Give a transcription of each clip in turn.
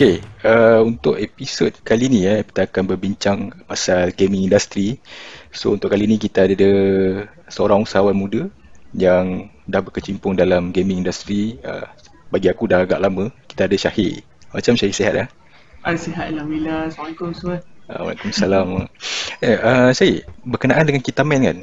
Okay, uh, untuk episod kali ni ya, kita akan berbincang pasal gaming industry. So untuk kali ni kita ada seorang usahawan muda yang dah berkecimpung dalam gaming industry. Uh, bagi aku dah agak lama. Kita ada Syahir. Macam Syahir sihat ya? Ah, sihat Alhamdulillah. Assalamualaikum semua. Uh, Waalaikumsalam. eh, uh, Syahir, berkenaan dengan Kitaman kan?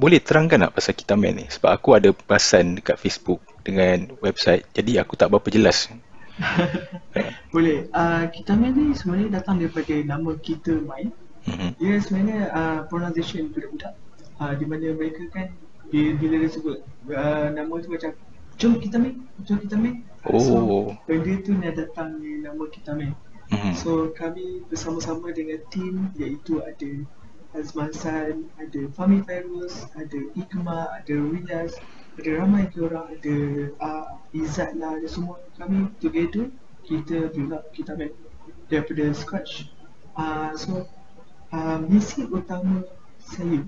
Boleh terangkan tak pasal Kitaman ni? Sebab aku ada perasan dekat Facebook dengan website. Jadi aku tak berapa jelas. Boleh. Uh, kita main ni sebenarnya datang daripada nama kita main. Mm-hmm. Dia sebenarnya uh, pronunciation budak-budak. Uh, di mana mereka kan bila, bila dia sebut uh, nama tu macam Jom kita main, jom kita main. Oh. So, benda tu ni datang ni nama kita main. Mm-hmm. So, kami bersama-sama dengan tim iaitu ada Azman San, ada Fami Fairuz, ada Ikma, ada Riaz, ada ramai ke orang ada uh, Izzat lah ada semua. Kami together kita build up kita main daripada scratch. Uh, so uh, misi utama saya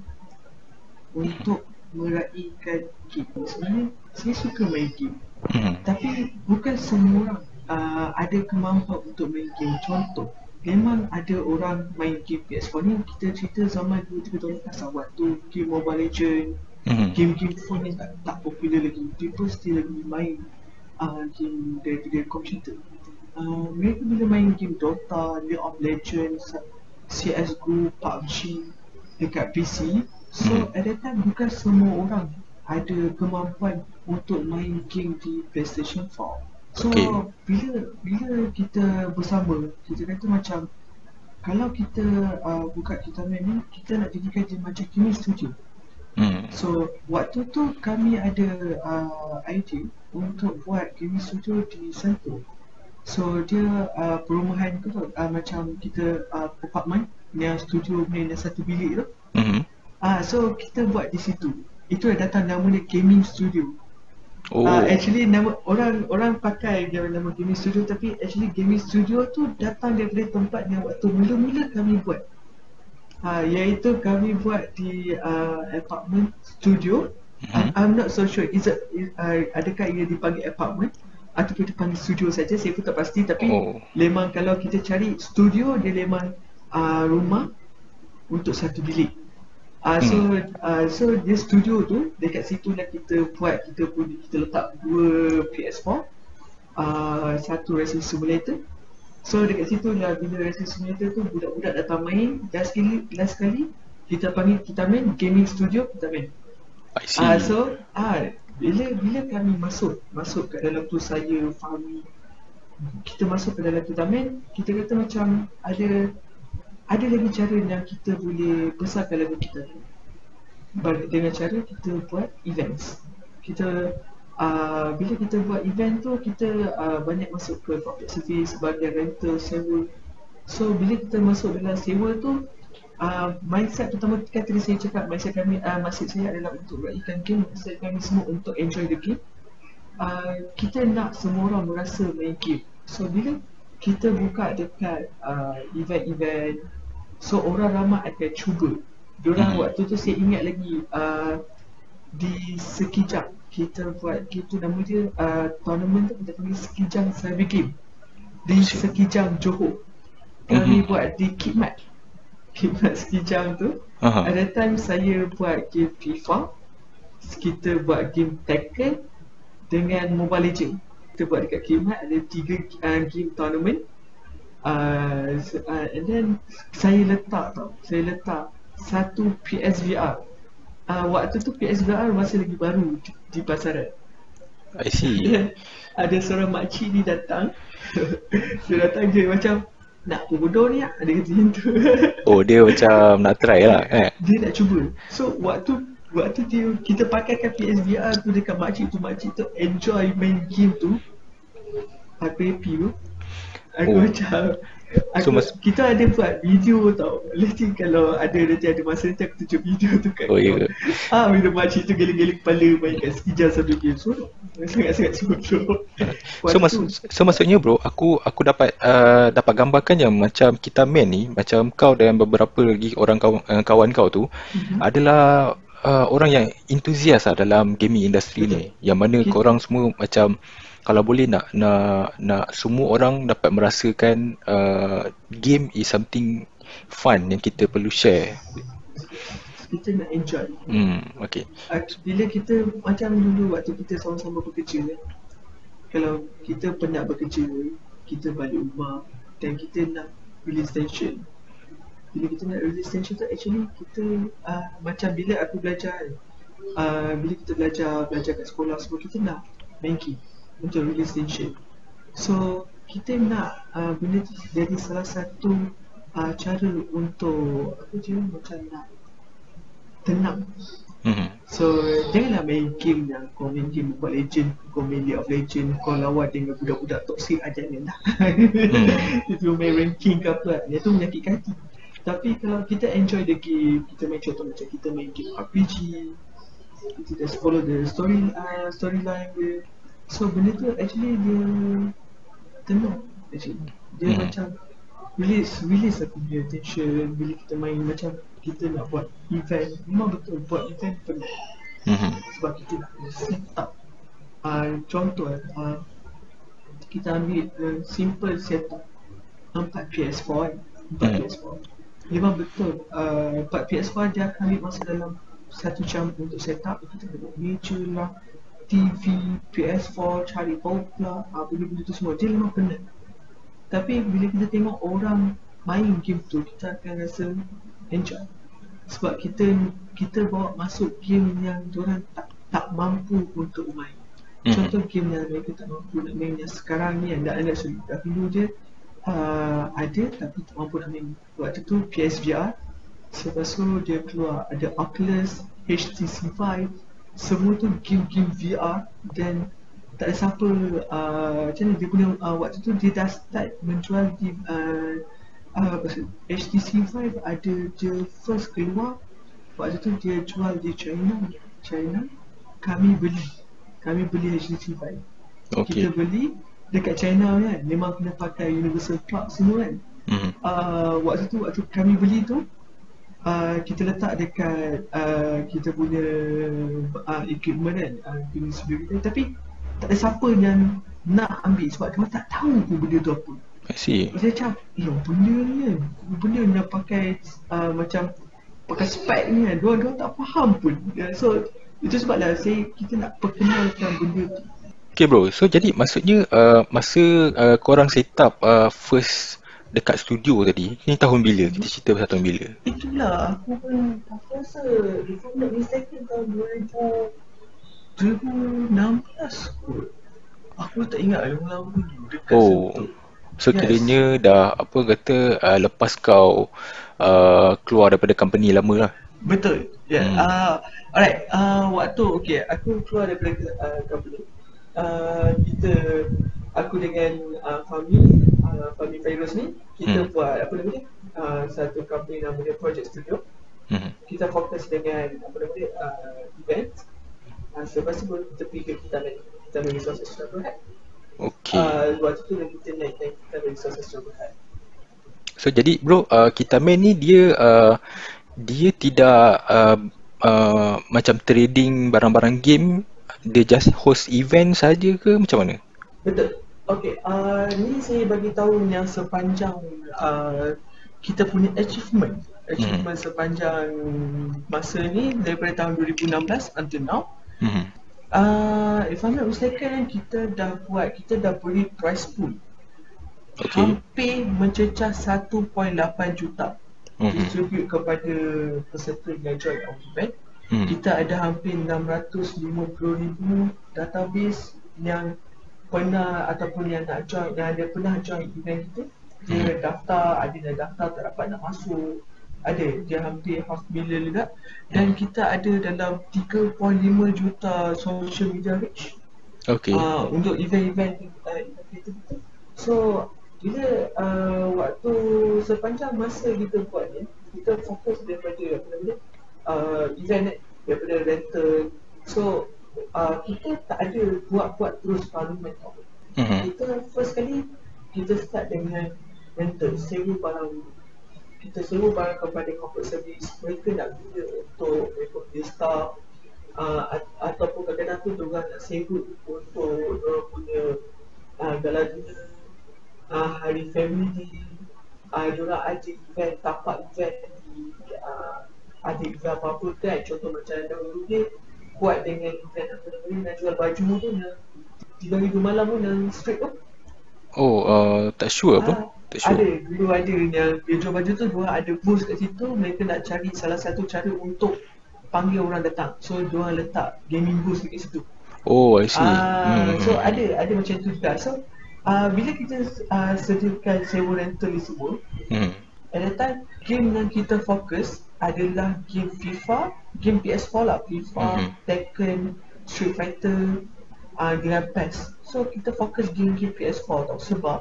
untuk meraihkan game sebenarnya saya suka main game. Hmm. tapi bukan semua orang uh, ada kemampuan untuk main game. Contoh Memang ada orang main game PS4 ni Kita cerita zaman 2-3 tahun lepas Waktu game Mobile Legends mm-hmm. game-game phone ni tak, tak popular lagi people still lagi main uh, game daripada komputer uh, mereka bila main game Dota, League of Legends CSGO, PUBG dekat PC so mm-hmm. at that time bukan semua orang ada kemampuan untuk main game di PlayStation 4 So okay. bila bila kita bersama kita kata macam kalau kita uh, buka kita main ni kita nak jadikan dia macam gaming studio. Hmm. So waktu tu kami ada uh, idea untuk buat gaming studio di Sentul. So dia uh, perumahan tu uh, macam kita uh, apartment yang studio yang satu bilik tu. Hmm. Ah uh, so kita buat di situ. Itu yang datang nama dia gaming studio. Oh. Uh, actually nama orang orang pakai dia nama gaming studio tapi actually gaming studio tu datang daripada tempat yang waktu mula-mula kami buat uh, iaitu kami buat di uh, apartment studio. Mm-hmm. I'm not so sure. Is it uh, adakah ia dipanggil apartment ataupun dipanggil studio saja? Saya pun tak pasti. Tapi oh. memang kalau kita cari studio dia memang uh, rumah untuk satu bilik. Uh, so hmm. uh, so dia studio tu dekat situ lah kita buat kita pun kita letak dua PS4 uh, satu racing simulator So dekat situ lah bila racing simulator tu budak-budak datang main Last sekali, last sekali kita panggil kita main gaming studio kita main. I see. Uh, So ah uh, bila bila kami masuk masuk kat dalam tu saya Fahmi kita masuk ke dalam kita main kita kata macam ada ada lagi cara yang kita boleh besarkan lagu kita. Dengan cara kita buat events. Kita uh, bila kita buat event tu kita uh, banyak masuk ke public service sebagai rental sewa. So bila kita masuk dalam sewa tu uh, mindset pertama kan tadi saya cakap mindset kami uh, masih saya adalah untuk raihkan game mindset kami semua untuk enjoy the game. Uh, kita nak semua orang merasa main game. So bila kita buka dekat uh, event-event so orang ramai akan cuba. Diorang hmm. waktu tu saya ingat lagi uh, di sekejap kita buat game tu nama dia uh, tournament tu kita panggil Sekijang Cyber Game. Di Sekijang. Johor. Kami mm-hmm. buat di Kidmat Kidmat Sekijang tu. Uh-huh. ada time saya buat game FIFA kita buat game Tekken dengan Mobile Legends. Kita buat dekat Kidmat ada tiga uh, game tournament. Uh, uh, and then saya letak tau. Saya letak satu PSVR uh, waktu tu PSVR masih lagi baru di, pasaran. I see. ada seorang makcik ni datang. dia datang je macam nak bodoh ni ada kata macam tu. oh dia macam nak try lah eh. Dia nak cuba. So waktu waktu dia kita pakaikan PSVR tu dekat makcik tu makcik tu enjoy main game tu. Aku happy tu. Aku oh. macam Aku, so, mas- kita ada buat video tau. Nanti kalau ada nanti ada masa nanti aku tunjuk video tu kan Oh iya. Ah bila makcik tu geling-geling kepala main kat sekejap sambil game. So sangat-sangat sebodoh So, mas- so maksudnya bro aku aku dapat uh, dapat gambarkan yang macam kita main ni Macam kau dan beberapa lagi orang kawan, uh, kawan kau tu mm-hmm. Adalah uh, orang yang entusias lah dalam gaming industry ni. Yang mana kita, korang semua macam kalau boleh nak nak nak semua orang dapat merasakan uh, game is something fun yang kita perlu share. Kita nak enjoy. Hmm okay. Bila kita macam dulu waktu kita sama-sama bekerja kalau kita penat bekerja kita balik rumah dan kita nak release tension. Bila kita nak release tension tu actually kita uh, macam bila aku belajar uh, bila kita belajar belajar kat sekolah semua kita nak main game untuk tension so kita nak uh, benda tu jadi salah satu uh, cara untuk apa je macam nak tenang mm-hmm. so janganlah main game yang kau main game Mobile Legend kau main League of Legend kau lawan dengan budak-budak toxic aja ni lah mm. itu main ranking ke apa itu menyakitkan hati tapi kalau kita enjoy the game, kita main contoh macam kita main game RPG, kita just follow the story uh, storyline dia. So benda tu actually dia tenang actually. Dia hmm. macam release release aku punya attention bila kita main macam kita nak buat event. Memang betul buat event penat. Hmm. Sebab kita nak set up. Uh, contoh uh, kita ambil uh, simple setup 4 PS4 4 hmm. PS4 Memang betul uh, 4 PS4 dia akan ambil masa dalam satu jam untuk set up Kita tengok nature lah TV, PS4, cari power plug uh, Benda-benda tu semua. Dia memang penat. Tapi bila kita tengok orang main game tu Kita akan rasa enjoy. Sebab kita kita bawa masuk game yang orang tak tak mampu untuk main. Mm-hmm. Contoh game yang mereka tak mampu nak main yang sekarang ni yang dah ada sudah dulu dia uh, ada tapi tak mampu nak main. Waktu tu PSVR selepas tu dia keluar ada Oculus HTC Vive semua tu game-game VR dan tak ada siapa uh, macam mana dia punya uh, waktu tu dia dah start menjual di uh, uh, HTC Vive ada je first keluar waktu tu dia jual di China China kami beli kami beli HTC Vive okay. kita beli dekat China kan memang kena pakai universal plug semua kan mm-hmm. uh, waktu tu waktu kami beli tu uh, kita letak dekat uh, kita punya uh, equipment kan uh, kita tapi tak ada siapa yang nak ambil sebab dia tak tahu pun benda tu apa. I see. Dia macam Eh benda ni kan Benda ni nak pakai uh, Macam Pakai spek ni kan. Diorang, tak faham pun. Yeah, So Itu sebablah saya Kita nak perkenalkan benda tu. Okay bro, so jadi maksudnya uh, masa uh, korang set up uh, first dekat studio tadi, ni tahun bila? Kita cerita pasal tahun bila? Itulah, aku pun aku rasa if I'm not mistaken tahun 2000 2016 kot. Aku tak ingat lama-lama dulu dekat Oh, so yes. kiranya dah apa kata uh, lepas kau uh, keluar daripada company lama lah. Betul, ya. Yeah. Hmm. Uh, alright, uh, waktu okay, aku keluar daripada uh, company uh, kita aku dengan uh, Fahmi uh, Fahmi Fairuz ni kita hmm. buat apa namanya uh, satu company nama dia Project Studio hmm. kita fokus dengan apa nama dia uh, event uh, selepas tu kita pergi ke kita naik kita naik resources Travel Okay. Uh, waktu tu kita naik kita naik resources Travel So jadi bro, uh, kita main ni dia uh, dia tidak uh, uh, macam trading barang-barang game dia just host event saja ke macam mana? Betul. Okay, uh, ni saya bagi tahu yang sepanjang uh, kita punya achievement, achievement hmm. sepanjang masa ni daripada tahun 2016 until now. Hmm. Uh, if I'm not mistaken, kita dah buat, kita dah beri price pool. Okay. Hampir mencecah 1.8 juta. Hmm. Distribute kepada peserta yang join our event hmm. kita ada hampir 650,000 database yang pernah ataupun yang nak join yang ada pernah join event kita dia hmm. daftar ada yang daftar tak dapat nak masuk ada dia hampir half million juga dan hmm. kita ada dalam 3.5 juta social media reach okay. uh, untuk event-event uh, kita so bila uh, waktu sepanjang masa kita buat ni kita fokus daripada apa nama uh, event daripada rental so uh, kita tak ada buat-buat terus parliament tau mm-hmm. kita first kali kita start dengan rental sewa barang. Kita sewa barang kepada corporate service. Mereka nak guna untuk rekod di staff uh, ataupun kadang-kadang tu diorang nak sibuk untuk diorang punya uh, gala dinner uh, hari family uh, diorang ada event tapak event di uh, ada event apa-apa kan. Contoh macam dahulu ni kuat dengan event apa nama ni nak jual baju tu nak tiga minggu malam pun yang straight tu oh uh, tak sure apa uh, tak sure. ada dulu ada yang dia jual baju tu dua ada booth kat situ mereka nak cari salah satu cara untuk panggil orang datang so dia letak gaming booth kat situ oh i see uh, hmm. so hmm. ada ada macam tu juga so uh, bila kita uh, sediakan sewa rental ni semua hmm. At that time game yang kita fokus adalah game FIFA, game PS4 lah, FIFA, mm-hmm. Tekken, Street Fighter uh, dengan PES. So kita fokus game-game PS4 tau sebab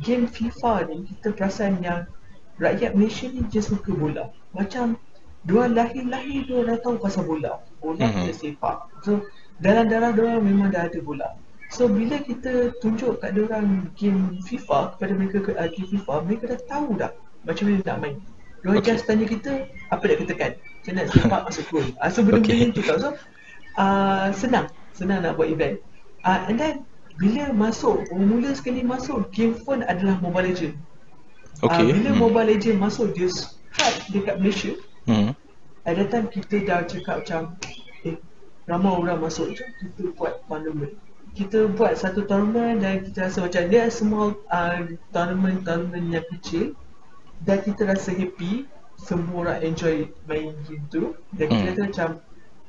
game FIFA ni kita perasan yang rakyat Malaysia ni just suka bola. Macam dua lahir-lahir dia dah tahu pasal bola. Bola mm-hmm. kita sepak. So dalam darah dia memang dah ada bola. So bila kita tunjuk kat dia orang game FIFA kepada mereka ke uh, game FIFA, mereka dah tahu dah macam mana nak main. Dia okay. just tanya kita apa nak kita kan. Macam nak sepak masuk gol. Uh, so benda-benda okay. tu tau. So uh, senang. Senang nak buat event. Uh, and then bila masuk, mula sekali masuk game phone adalah Mobile Legend. Okay. Uh, bila hmm. Mobile Legend masuk dia start dekat Malaysia. Hmm. At that time kita dah cakap macam eh ramai orang masuk je kita buat tournament. Kita buat satu tournament dan kita rasa macam dia semua uh, tournament-tournament yang kecil dan kita rasa happy semua orang enjoy main game tu. Dan kita hmm. kata macam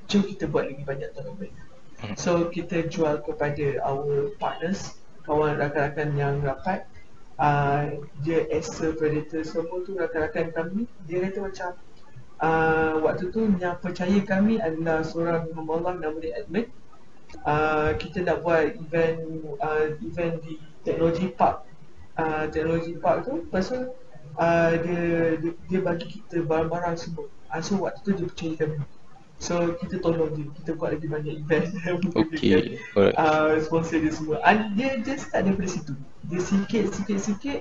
jom kita buat lagi banyak tournament. Hmm. so kita jual kepada our partners kawan rakan-rakan yang rapat. Uh, dia as a predator semua tu rakan-rakan kami. Dia kata macam uh, waktu tu yang percaya kami adalah seorang Allah nama dia Edmund. Uh, kita nak buat event uh, event di teknologi park. Uh, teknologi park tu. Pasal uh, dia, dia dia bagi kita barang-barang semua. Uh, so waktu tu dia percaya kami. So kita tolong dia, kita buat lagi banyak event. Okay Alright. Uh, Sponsor dia semua. And dia, dia start daripada situ. Dia sikit, sikit, sikit.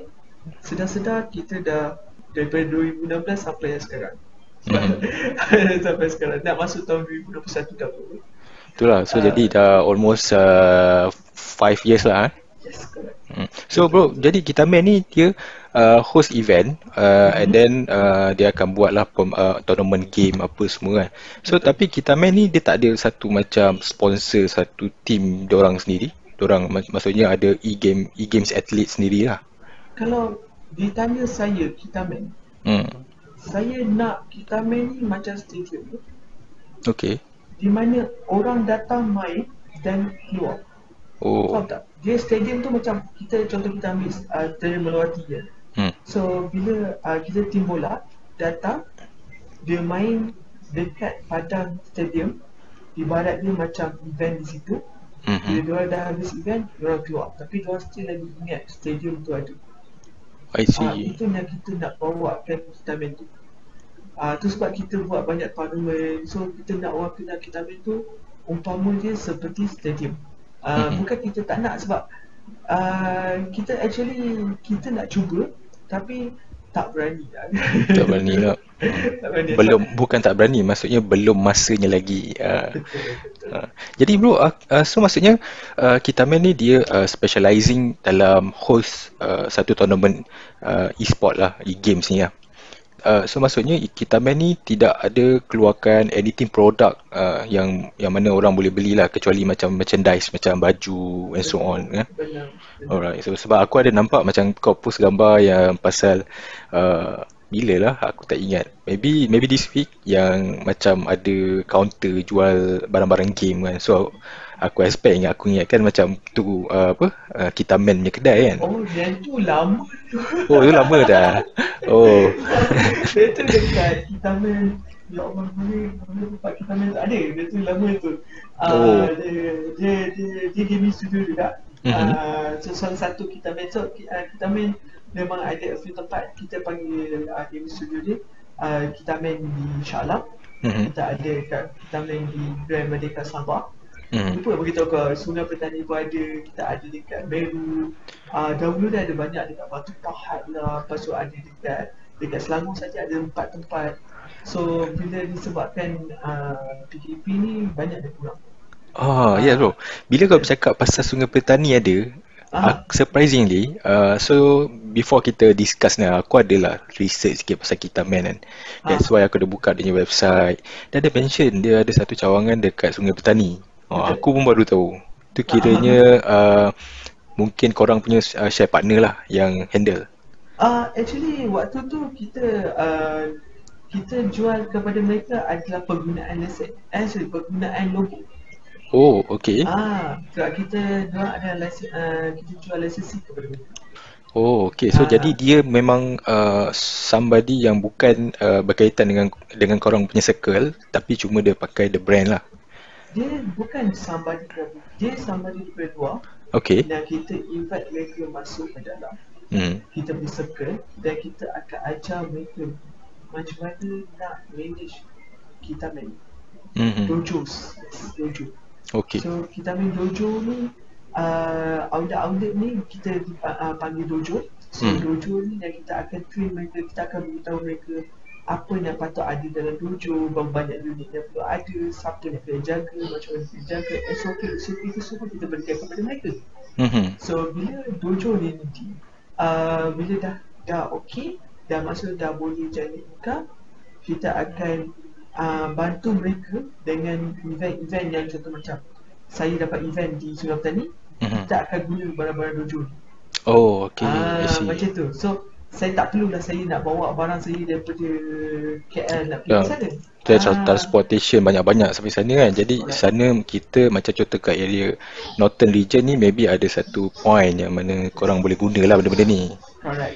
Sedar-sedar kita dah Daripada 2016 sampai sekarang. Mm. Sampai sekarang. Nak masuk tahun 2021 dah pun Itulah, so uh, jadi dah almost 5 uh, years lah eh? Yes, correct. Hmm. So bro, jadi kita main ni dia uh, host event uh, and then uh, dia akan buatlah pem, uh, tournament game apa semua kan. So Betul. tapi kita main ni dia tak ada satu macam sponsor satu team dia orang sendiri. Dia orang mak- maksudnya ada e-game e-games athlete sendirilah. Kalau ditanya saya kita main. Hmm. Saya nak kita main ni macam stadium. Okay. Di mana orang datang main dan keluar. Oh. Faham tak? Dia stadium tu macam kita contoh kita ambil uh, stadium Melawati je. Hmm. So bila uh, kita tim bola datang dia main dekat padang stadium ibarat dia macam event di situ. Mm-hmm. Bila dia dah habis event, dia keluar. Tapi dia still lagi ingat stadium tu ada. I see. Uh, itu yang kita nak bawa kan kita main tu. Ah uh, tu sebab kita buat banyak tournament. So kita nak orang kenal kita main tu umpama dia seperti stadium. Uh, mm-hmm. bukan kita tak nak sebab uh, kita actually kita nak cuba tapi tak berani tak berani lah. Belum bukan tak berani maksudnya belum masanya lagi uh, uh. jadi bro uh, uh, so maksudnya uh, kita main ni dia uh, specializing dalam host uh, satu tournament uh, e-sport lah e-games ni lah Uh, so maksudnya kita main ni tidak ada keluarkan anything produk uh, yang yang mana orang boleh belilah kecuali macam merchandise macam baju and so on kan. Alright. So sebab aku ada nampak macam kau post gambar yang pasal uh, bila lah aku tak ingat. Maybe maybe this week yang macam ada counter jual barang-barang game kan. So aku expect ingat aku ingatkan macam tu uh, apa uh, kita main punya kedai kan? Oh yang tu lama. Oh tu lama dah. Oh. Dia tu dekat kita main Ya Allah, boleh, boleh tempat kita main tak ada, dia tu lama tu. Uh, oh. dia, dia, dia, dia gaming studio juga. Mm-hmm. uh, So salah satu kita main, so uh, kita main memang ada a few tempat. Kita panggil uh, gaming studio dia. Uh, Kita main di Shah mm-hmm. kita ada kat, kita main di Grand Merdeka Sabah Hmm. Lupa beritahu kau Sungai Petani pun ada Kita ada dekat Meru uh, Dahulu dah ada banyak dekat Batu Pahat lah Lepas tu ada dekat Dekat Selangor saja ada empat tempat So bila disebabkan uh, PKP ni banyak dia kurang. Oh, ya yeah, bro. Bila kau bercakap pasal Sungai Petani ada, uh, surprisingly, uh, so before kita discuss ni, aku adalah research sikit pasal kita man kan. That's uh. why aku dah buka dia website. Dan ada mention dia ada satu cawangan dekat Sungai Petani. Oh, aku pun baru tahu. Tu kiranya uh, mungkin korang punya uh, share partner lah yang handle. Uh, actually waktu tu kita uh, kita jual kepada mereka adalah penggunaan lesen. Eh, sorry, penggunaan logo. Oh, okay. Ah, sebab kita dia ada license uh, kita jual lisensi kepada mereka. Oh, okay. So ah. jadi dia memang uh, somebody yang bukan uh, berkaitan dengan dengan korang punya circle, tapi cuma dia pakai the brand lah. Dia bukan somebody dia somebody di luar. Okay. Dan kita invite mereka masuk ke dalam. Hmm. Kita punya circle dan kita akan ajar mereka macam mana nak manage kita main. Mm-hmm. Dojos. Dojo. Okay. So kita ambil dojo ni uh, outlet-outlet ni kita uh, panggil dojo. So hmm. dojo ni yang kita akan train mereka, kita akan beritahu mereka apa yang patut ada dalam dojo, berapa banyak unit yang perlu ada, siapa yang kena jaga, macam mana kena jaga, SOP, SOP itu semua kita berikan kepada mereka. Mm-hmm. So bila dojo ni nanti, uh, bila dah dah okey, dah masuk dah boleh jadi income, kita akan uh, bantu mereka dengan event-event yang contoh macam saya dapat event di Sungai Petani mm-hmm. kita akan guna barang-barang dojo oh ok uh, macam tu so saya tak perlulah saya nak bawa barang saya daripada KL nak pergi yeah. sana kita ah. transportation banyak-banyak sampai sana kan jadi Correct. sana kita macam contoh kat area northern region ni maybe ada satu point yang mana korang boleh guna lah benda-benda ni Alright,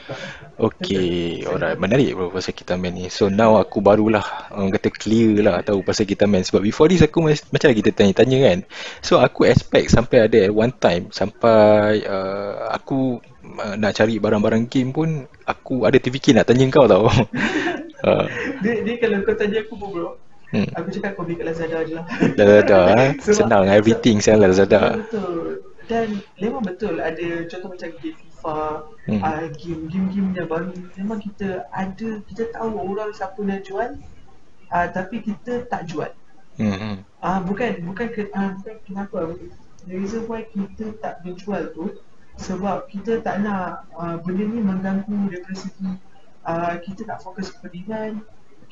Okay, alright. Menarik bro pasal kita main ni. So now aku barulah orang kata clear lah tahu pasal kita main. Sebab before this aku macam lagi kita tanya-tanya kan. So aku expect sampai ada at one time sampai uh, aku uh, nak cari barang-barang game pun aku ada terfikir nak tanya kau tau. uh. dia, dia kalau kau tanya aku pun bro. Hmm. Aku cakap kau beli kat Lazada je lah. Lazada eh. Senang everything sekarang Lazada. Betul. Dan memang betul ada contoh macam game FIFA, hmm. uh, game-game yang baru memang kita ada kita tahu orang siapa nak jual uh, tapi kita tak jual. Hmm. Uh, bukan bukan ke, uh, bukan kenapa the reason why kita tak menjual tu sebab kita tak nak uh, benda ni mengganggu dari segi uh, kita nak fokus kepentingan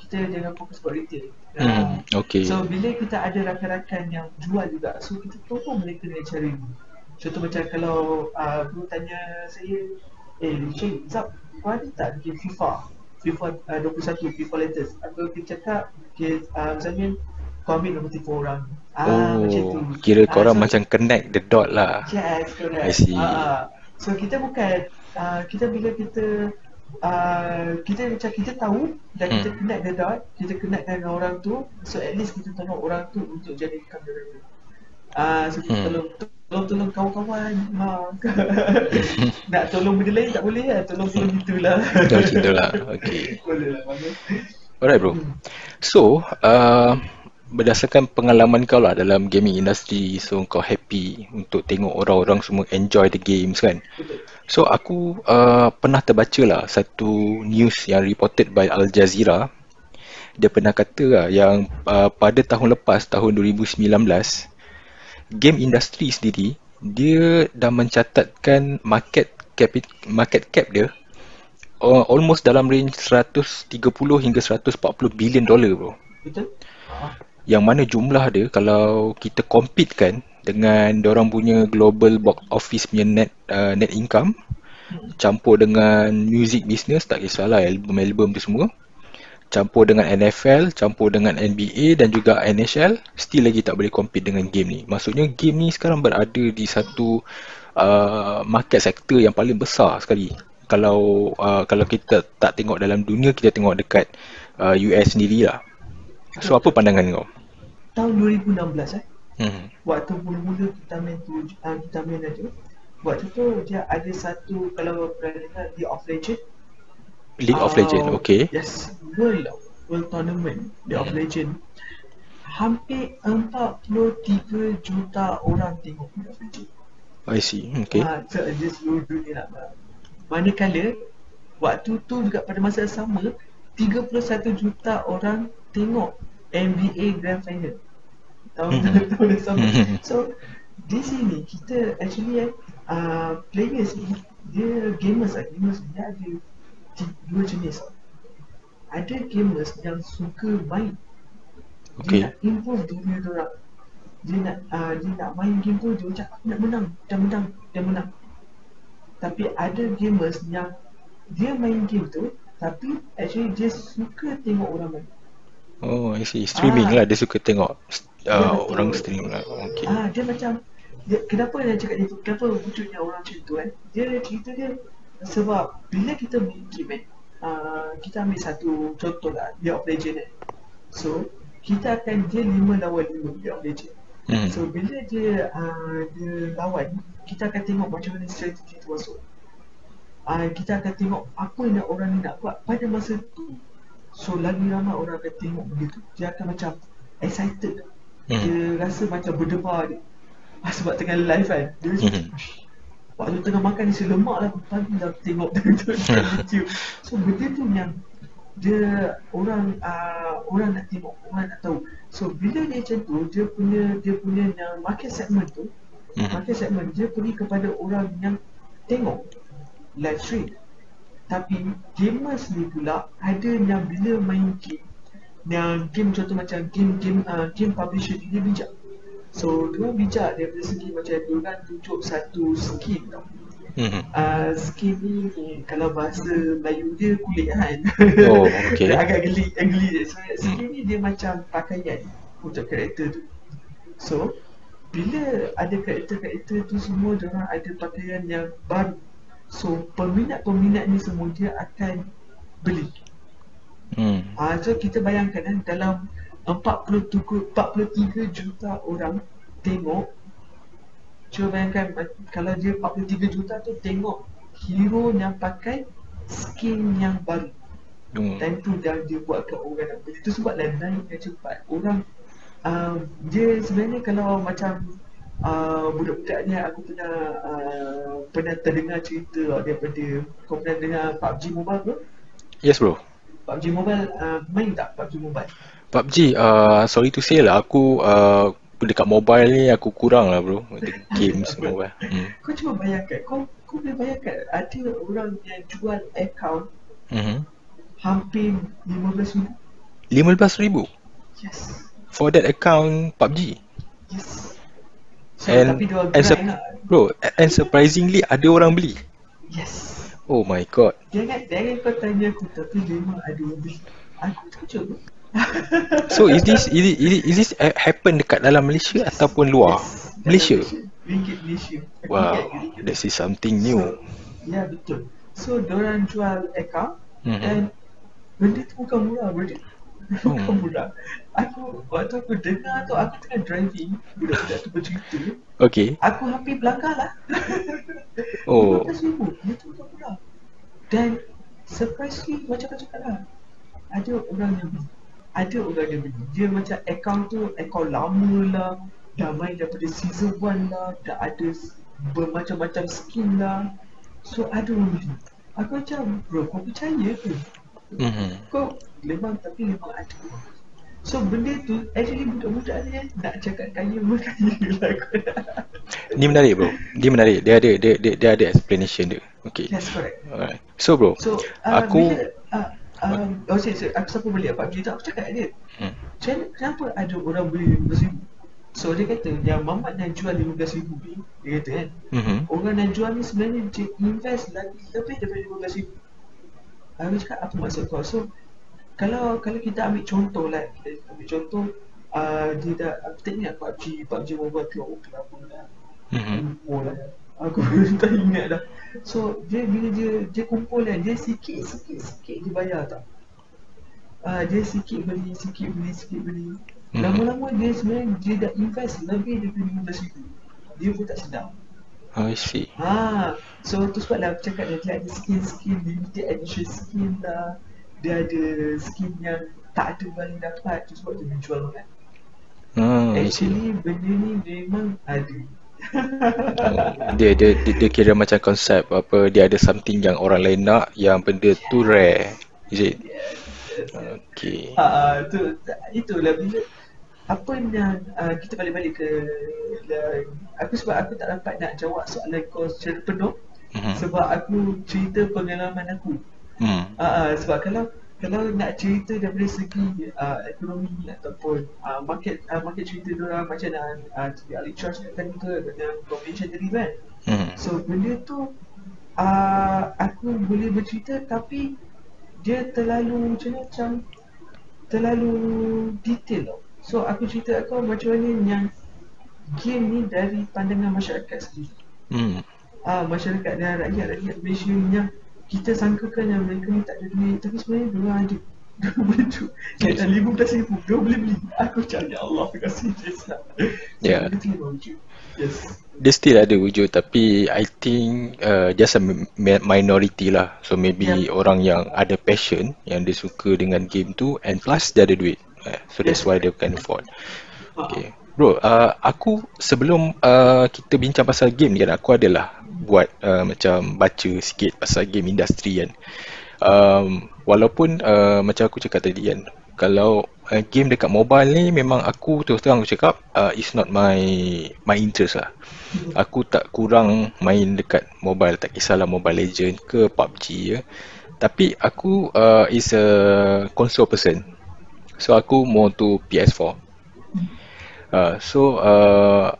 kita jangan fokus buat retail. Hmm, okay. So bila kita ada rakan-rakan yang jual juga, so kita tolong mereka dengan cara ni. Contoh macam kalau uh, Guru tanya saya Eh Syed, Zab, kau ada tak game FIFA? FIFA uh, 21, FIFA latest Aku akan cakap okay, uh, Misalnya kau ambil nombor telefon orang. Ah, Oh, macam tu. kira kau orang uh, so, macam connect the dot lah. Yes, correct. I see. Uh, So kita bukan uh, Kita bila kita Uh, kita macam kita tahu dan hmm. kita connect the dot kita connect dengan orang tu so at least kita tolong orang tu untuk jadi director Ah, uh, so kita hmm. tolong tolong-tolong kawan-kawan ha. nak tolong benda lain tak boleh lah tolong-tolong gitulah tolong gitulah okay. Boleh lah alright bro. So uh, berdasarkan pengalaman kau lah dalam gaming industry so kau happy untuk tengok orang-orang semua enjoy the games kan so aku uh, pernah terbaca lah satu news yang reported by Al Jazeera dia pernah kata lah yang uh, pada tahun lepas tahun 2019 game industry sendiri dia dah mencatatkan market cap market cap dia uh, almost dalam range 130 hingga 140 billion dollar bro. Betul? Yang mana jumlah dia kalau kita compete kan dengan orang punya global box office punya net uh, net income campur dengan music business tak kisahlah album-album tu semua campur dengan NFL, campur dengan NBA dan juga NHL, still lagi tak boleh compete dengan game ni. Maksudnya game ni sekarang berada di satu uh, market sector yang paling besar sekali. Kalau uh, kalau kita tak tengok dalam dunia, kita tengok dekat uh, US sendiri lah. So apa pandangan kau? Tahun 2016 eh. Hmm. Waktu mula-mula kita main tu, uh, kita main aja. Waktu tu dia ada satu kalau pernah dengar The Off Legend. League of Legend, uh, okay. Yes, World World Tournament, League of hmm. Legend. Hampir 43 juta orang tengok League of Legend. I see, okay. Ha, so, dia seluruh dunia nak Manakala, waktu tu juga pada masa yang sama, 31 juta orang tengok NBA Grand Final tahun hmm. tahun sama. Hmm. So di sini kita actually eh, uh, players ni dia gamers lah gamers dia ada dua jenis ada gamers yang suka main okay. dia nak improve dunia orang dia nak uh, dia nak main game tu dia macam nak menang dan menang dan menang tapi ada gamers yang dia main game tu tapi actually dia suka tengok orang main oh I see. Streaming ah, lah. Dia suka tengok uh, orang stream lah. Okay. ah dia macam dia, kenapa dia cakap itu kenapa wujudnya orang macam tu kan dia cerita dia sebab bila kita main game kan uh, kita ambil satu contoh lah League of Legends kan so kita akan dia lima lawan lima League of Legends. Hmm. so bila dia uh, dia lawan kita akan tengok macam mana strategi tu masuk. Uh, kita akan tengok apa yang orang ni nak buat pada masa tu so lagi ramai orang akan tengok begitu dia akan macam excited. Hmm. dia rasa macam berdebar dia. Ah, sebab tengah live kan. Dia hmm. waktu tengah makan dia lemak lah pagi dah tengok YouTube so benda tu yang dia orang uh, orang nak tengok orang nak tahu. So bila dia macam tu dia punya dia punya yang market segment tu hmm. market segment dia pergi kepada orang yang tengok live stream tapi gamers ni pula ada yang bila main game yang game contoh macam game game uh, game publisher dia bijak So dia bijak dari segi macam dia kan tunjuk satu skin tau. Mm-hmm. Uh, skin ni kalau bahasa Melayu dia kulit kan. Oh, okay. agak geli, geli. So, skin ni dia macam pakaian untuk karakter tu. So, bila ada karakter-karakter tu semua orang ada pakaian yang baru. So, peminat-peminat ni semua dia akan beli. Hmm. Uh, so, kita bayangkan kan dalam 43, 43 juta orang tengok Cuba bayangkan kalau dia 43 juta tu tengok hero yang pakai skin yang baru hmm. Dan tu dah dia buat ke orang nak beli Tu sebab lah naiknya cepat Orang uh, dia sebenarnya kalau macam uh, budak-budak ni aku pernah uh, pernah terdengar cerita daripada kau pernah dengar PUBG Mobile tu? Yes bro PUBG Mobile uh, main tak PUBG Mobile? PUBG, uh, sorry to say lah, aku uh, dekat mobile ni aku kurang lah bro Games mobile hmm. Kau cuba bayangkan, kau, kau boleh bayangkan ada orang yang jual account mm-hmm. Hampir RM15,000? RM15,000? Yes For that account PUBG? Yes and, tapi and, su- lah. Bro, and surprisingly ada orang beli? Yes Oh my god Jangan, jangan kau tanya aku tapi memang ada orang beli Aku tak cuba so is this is this, is this happen dekat dalam Malaysia ataupun luar? Yes, Malaysia. Ringgit Malaysia. Wow, that is something new. So, ya betul. So orang jual account mm-hmm. and benda tu bukan murah benda. Oh. bukan murah. Aku waktu aku dengar tu aku tengah driving budak-budak tu bercerita. Okay. Aku hampir belakang lah. oh. RM15,000. Benda tu bukan murah. Dan surprisingly macam kau cakap lah. Ada orang yang ada orang yang beli dia macam account tu account lama lah dah main daripada season 1 lah dah ada bermacam-macam skin lah so ada orang beli aku macam bro kau percaya ke mm-hmm. kau memang tapi memang ada So benda tu actually budak-budak ni nak cakap kaya pun kaya lah Ni menarik bro. Ni menarik. Dia ada dia dia, dia ada explanation dia. Okay. That's correct. Alright. So bro, so, uh, aku bila, uh, um, oh saya, aku siapa beli apa kita aku cakap dia hmm. kenapa ada orang beli RM15,000 so dia kata yang mamat yang jual RM15,000 ni dia kata kan mm-hmm. orang yang jual ni sebenarnya dia invest lagi lebih daripada RM15,000 aku cakap apa maksud kau so kalau kalau kita ambil contoh lah kita ambil contoh uh, dia dah aku tak ingat PUBG PUBG Mobile keluar kenapa lah mm-hmm. oh, lah aku tak ingat dah So dia bila dia dia kumpul kan dia sikit sikit sikit dia bayar tak. Ah uh, dia sikit beli sikit beli sikit beli. Hmm. Lama-lama dia sebenarnya dia dah invest lebih daripada RM15,000. Dia pun tak sedar. Oh, I see. Ha, so tu sebab lah aku cakap dia, dia ada skin-skin limited edition skin lah. Dia ada skin yang tak ada orang yang dapat. Tu sebab dia menjual kan. Hmm, Actually benda ni memang ada dia, dia dia dia kira macam konsep apa dia ada something yang orang lain nak yang benda tu rare is it Okay. Ha, uh, tu, itulah bila apa yang uh, kita balik-balik ke like, aku sebab aku tak dapat nak jawab soalan kau secara penuh mm-hmm. sebab aku cerita pengalaman aku. Mm. Uh, uh, sebab kalau kalau nak cerita daripada segi uh, ekonomi ataupun uh, market uh, market cerita dia orang macam nak uh, Ali Charles katakan ke dengan convention tadi kan. Mm. So benda tu uh, aku boleh bercerita tapi dia terlalu macam macam terlalu detail tau. So aku cerita aku macam mana yang game ni dari pandangan masyarakat sendiri. Hmm. Ah masyarakat dan rakyat-rakyat Malaysia yang kita sangkakan yang mereka ni tak ada duit tapi sebenarnya dia ada. Dia boleh tu. Belas ribu. Dia boleh beli. Aku cakap ya Allah terima kasih Jesa. Ya. Yes. Dia still ada wujud tapi I think uh, just a minority lah. So maybe yeah. orang yang ada passion yang dia suka dengan game tu and plus dia ada duit. Eh, so that's why they can afford. Okay. Bro, uh, aku sebelum uh, kita bincang pasal game kan, aku adalah buat uh, macam baca sikit pasal game industri kan. Um, walaupun uh, macam aku cakap tadi kan, kalau uh, game dekat mobile ni memang aku terus terang aku cakap uh, it's not my my interest lah. Aku tak kurang main dekat mobile, tak kisahlah Mobile Legend ke PUBG ya. Tapi aku uh, is a console person. So aku more to PS4. Uh, so uh,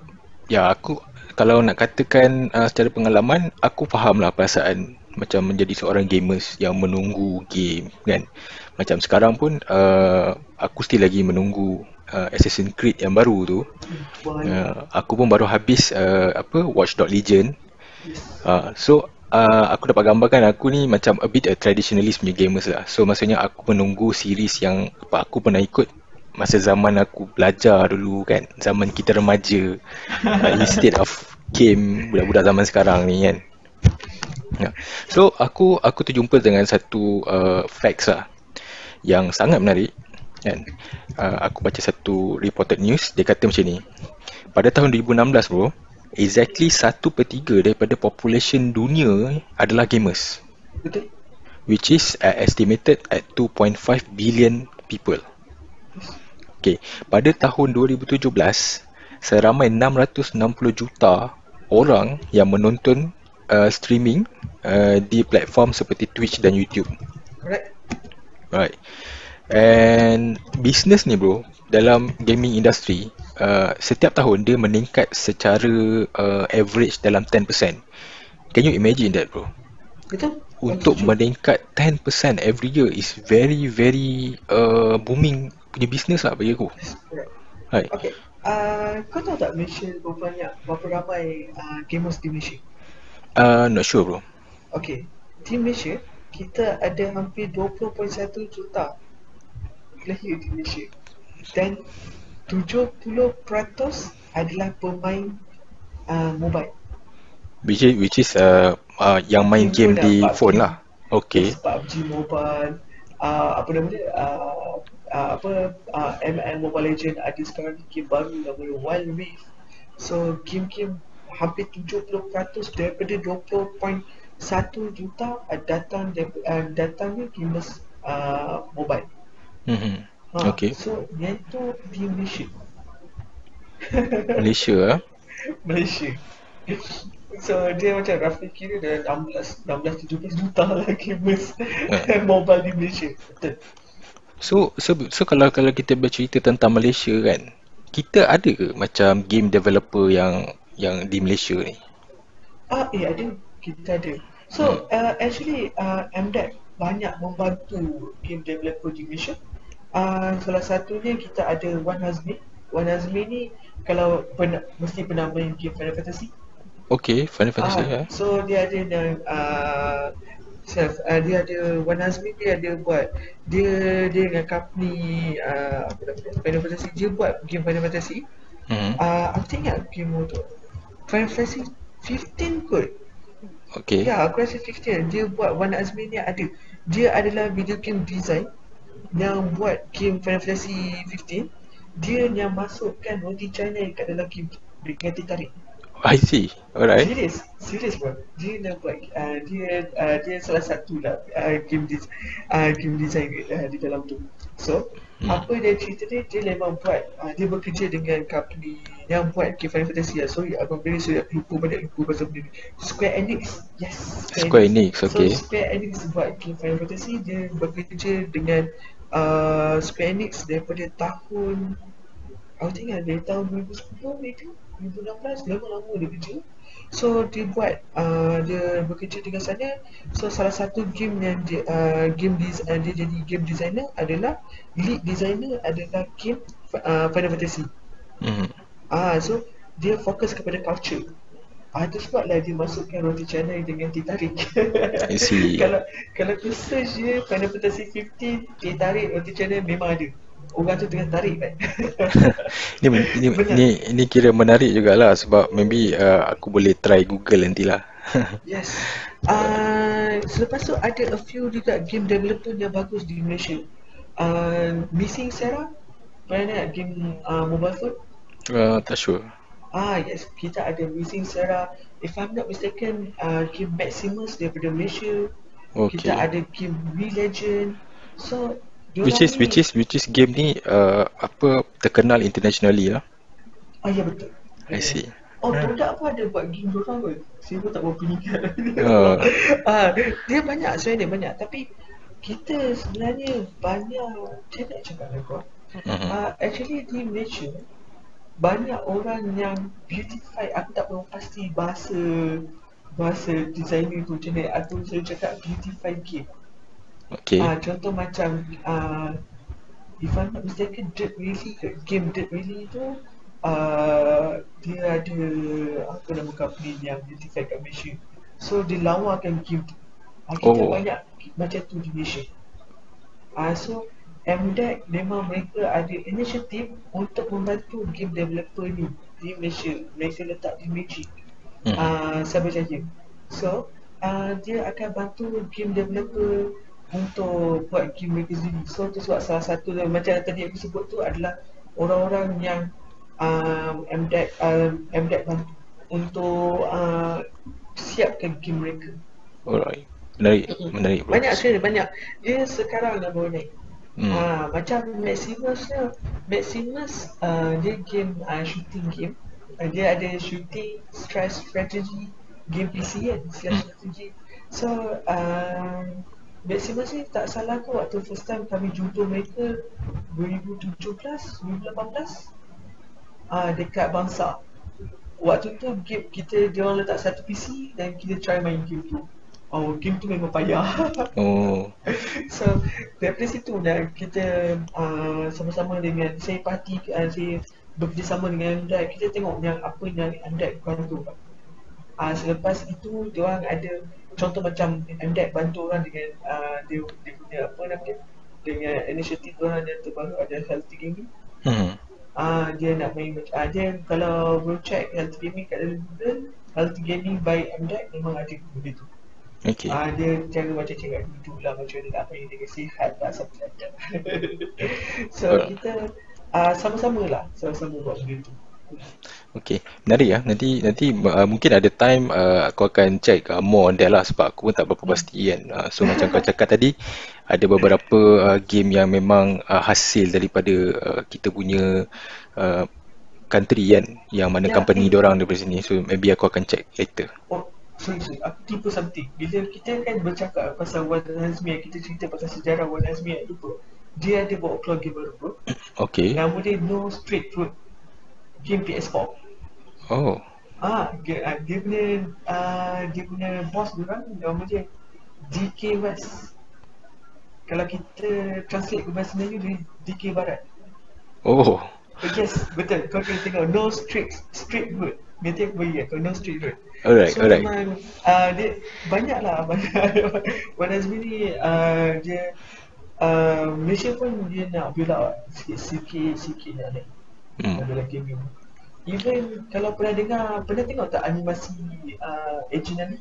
ya yeah, aku kalau nak katakan uh, secara pengalaman aku faham lah perasaan macam menjadi seorang gamers yang menunggu game kan. Macam sekarang pun uh, aku still lagi menunggu uh, Assassin's Creed yang baru tu. Uh, aku pun baru habis uh, apa Watch Dogs Legion. Uh, so uh, aku dapat gambarkan aku ni macam a bit a traditionalist punya gamers lah. So maksudnya aku menunggu series yang apa aku pernah ikut masa zaman aku belajar dulu kan. Zaman kita remaja uh, instead of game budak-budak zaman sekarang ni kan. Yeah. So aku aku terjumpa dengan satu uh, facts lah yang sangat menarik kan. Uh, aku baca satu reported news dia kata macam ni. Pada tahun 2016 bro, exactly satu per tiga daripada population dunia adalah gamers. Betul. Which is uh, estimated at 2.5 billion people. Okay, pada tahun 2017, seramai 660 juta orang yang menonton uh, streaming uh, di platform seperti Twitch dan YouTube. Right. Right. And business ni bro, dalam gaming industry, uh, setiap tahun dia meningkat secara uh, average dalam 10%. Can you imagine that bro? Betul. Untuk Betul. meningkat 10% every year is very very uh, booming punya business lah bagi aku. Right. Okay. Uh, kau tahu tak Malaysia berapa banyak, berapa ramai uh, gamers di Malaysia? Uh, not sure bro. Okay. Di Malaysia, kita ada hampir 20.1 juta lahir di Malaysia. Dan 70% adalah pemain uh, mobile. Which is, which is uh, uh, yang main game, game di phone lah. Okay. PUBG mobile. Uh, apa nama dia? Uh, uh, apa uh, ML Mobile Legend ada sekarang ni game baru nama Wild Rift. So game-game hampir 70% daripada 20.1 juta uh, datang uh, datangnya gamers uh, mobile. Mm-hmm. Ha, okay. So yang tu di Malaysia. Malaysia ah. Malaysia. So dia macam roughly kira dah 16 16 17 juta lah gamers uh. mobile di Malaysia. Betul. So, so so kalau kalau kita bercerita tentang Malaysia kan, kita ada ke macam game developer yang yang di Malaysia ni? Ah, eh ada. Kita ada. So, hmm. uh, actually uh, MDEC banyak membantu game developer di Malaysia. Uh, salah satunya kita ada Wan Hazmi. Wan Hazmi ni kalau pernah, mesti pernah main game Final Fantasy. Okay, Final Fantasy uh, ya. So dia ada uh, self, uh, dia ada Wan Hazmi dia ada buat dia dia dengan company uh, Final Fantasy dia buat game Final Fantasy. Hmm. Uh, aku tak ingat game tu. Final Fantasy 15 kot. Okay. Ya, aku rasa 15. Dia buat Wan Azmi ni ada. Dia adalah video game design yang buat game Final Fantasy 15 dia yang masukkan roti canai kat dalam game dengan tarik I see. Alright. Serius. serius bro dia nak buat uh, dia uh, dia salah satu lah uh, game des- uh, game design uh, di dalam tu so hmm. apa dia cerita dia dia memang buat uh, dia bekerja dengan company yang buat game Final Fantasy lah sorry abang beri saya lupa banyak lupa pasal benda ni Square Enix yes Square, Square Enix. Enix okay so Square Enix buat game Final Fantasy dia bekerja dengan uh, Square Enix daripada tahun aku ingat dari tahun 2010 maybe 2016 lama-lama dia kerja So dia buat uh, dia bekerja dengan sana. So salah satu game yang dia uh, game des- uh, dia jadi game designer adalah lead designer adalah game uh, Final Fantasy. Hmm. Ah so dia fokus kepada culture. Ah itu sebablah dia masukkan roti canai dengan teh tarik. kalau kalau tu search je Final Fantasy 15 teh tarik roti canai memang ada orang tu tengah tarik kan ni, ni, ni, ni kira menarik jugalah sebab maybe uh, aku boleh try google nantilah yes uh, selepas tu ada a few juga game developer yang bagus di Malaysia uh, Missing Sarah pernah nak game uh, mobile phone? Uh, tak sure Ah yes, kita ada Missing Sarah. If I'm not mistaken, uh, game Maximus daripada Malaysia. Okay. Kita ada game We Legend. So which is which is which is game ni uh, apa terkenal internationally lah. Ah ya betul. I see. Oh. Dodak apa ada buat game dorang pun. Saya pun tak berapa ingat. Uh. ah, dia banyak sebenarnya banyak tapi kita sebenarnya banyak saya nak cakap lah kau. Uh-huh. Uh, actually di Malaysia banyak orang yang beautify aku tak perlu pasti bahasa bahasa designer tu macam ni aku selalu cakap beautify game Okay. Uh, contoh macam uh, if I'm not mistaken, Dirt Really, game Dirt Really tu uh, dia ada apa nama company yang beautify kat Malaysia. So dia lawakan game tu. Uh, kita oh. banyak macam tu di Malaysia. Uh, so MDEC memang mereka ada inisiatif untuk membantu game developer ni di Malaysia. Malaysia letak di Magic. Hmm. Uh, Sabah. So uh, dia akan bantu game developer untuk buat game magazine. So tu sebab salah satu macam yang tadi aku sebut tu adalah orang-orang yang um, MDEC um, MDEC bantu untuk uh, siapkan game mereka. Alright. Menarik. Menarik banyak sekali banyak. Dia sekarang dah baru naik hmm. uh, macam Maximus ni Maximus uh, dia game uh, shooting game. Uh, dia ada shooting stress strategy game PC kan hmm. strategy. So uh, Maximum sih tak salah ke waktu first time kami jumpa mereka 2017, 2018 ah dekat Bangsa. Waktu tu game kita dia orang letak satu PC dan kita try main game tu. Oh, game tu memang payah. Oh. so, dari situ dah kita uh, sama-sama dengan saya parti uh, saya bekerjasama dengan Android kita tengok yang apa yang Android bantu. Ah uh, selepas itu dia orang ada contoh macam MDEC bantu orang dengan uh, dia, dia punya apa nama dia dengan inisiatif orang yang terbaru ada healthy gaming hmm. uh, dia nak main uh, dia kalau go check healthy gaming kat dalam Google healthy gaming by MDEC memang ada benda tu Okay. Uh, dia jangan macam cakap duduk lah macam dia nak main dengan sihat lah sampai So uh. kita uh, sama-sama lah sama-sama buat benda tu Okay, menarik ya. Nanti nanti uh, mungkin ada time uh, aku akan check uh, more on that lah sebab aku pun tak berapa pasti kan. Uh, so macam kau cakap tadi, ada beberapa uh, game yang memang uh, hasil daripada uh, kita punya uh, country kan, yang mana yeah, company okay. orang daripada sini. So maybe aku akan check later. Oh, sorry, sorry. Aku tipu something. Bila kita kan bercakap pasal Wan Azmi, kita cerita pasal sejarah Wan Azmi, lupa. Dia ada bawa keluar game baru. Okay. Nama dia No Street Food. Game PS4. Oh. Ah, dia, uh, dia punya uh, dia punya boss dia orang nama dia DK West. Kalau kita translate ke bahasa Melayu dia DK Barat. Oh. Yes, betul. Kau kena tengok no street street road. Dia tengok boleh ya, no street road. Alright, so, alright. Memang, uh, dia banyak lah banyak. Wan Azmi ni uh, dia uh, Malaysia pun dia nak build up sikit-sikit sikit nak naik. Hmm. Dalam game ni. Even kalau pernah dengar, pernah tengok tak animasi uh, Agent Ali?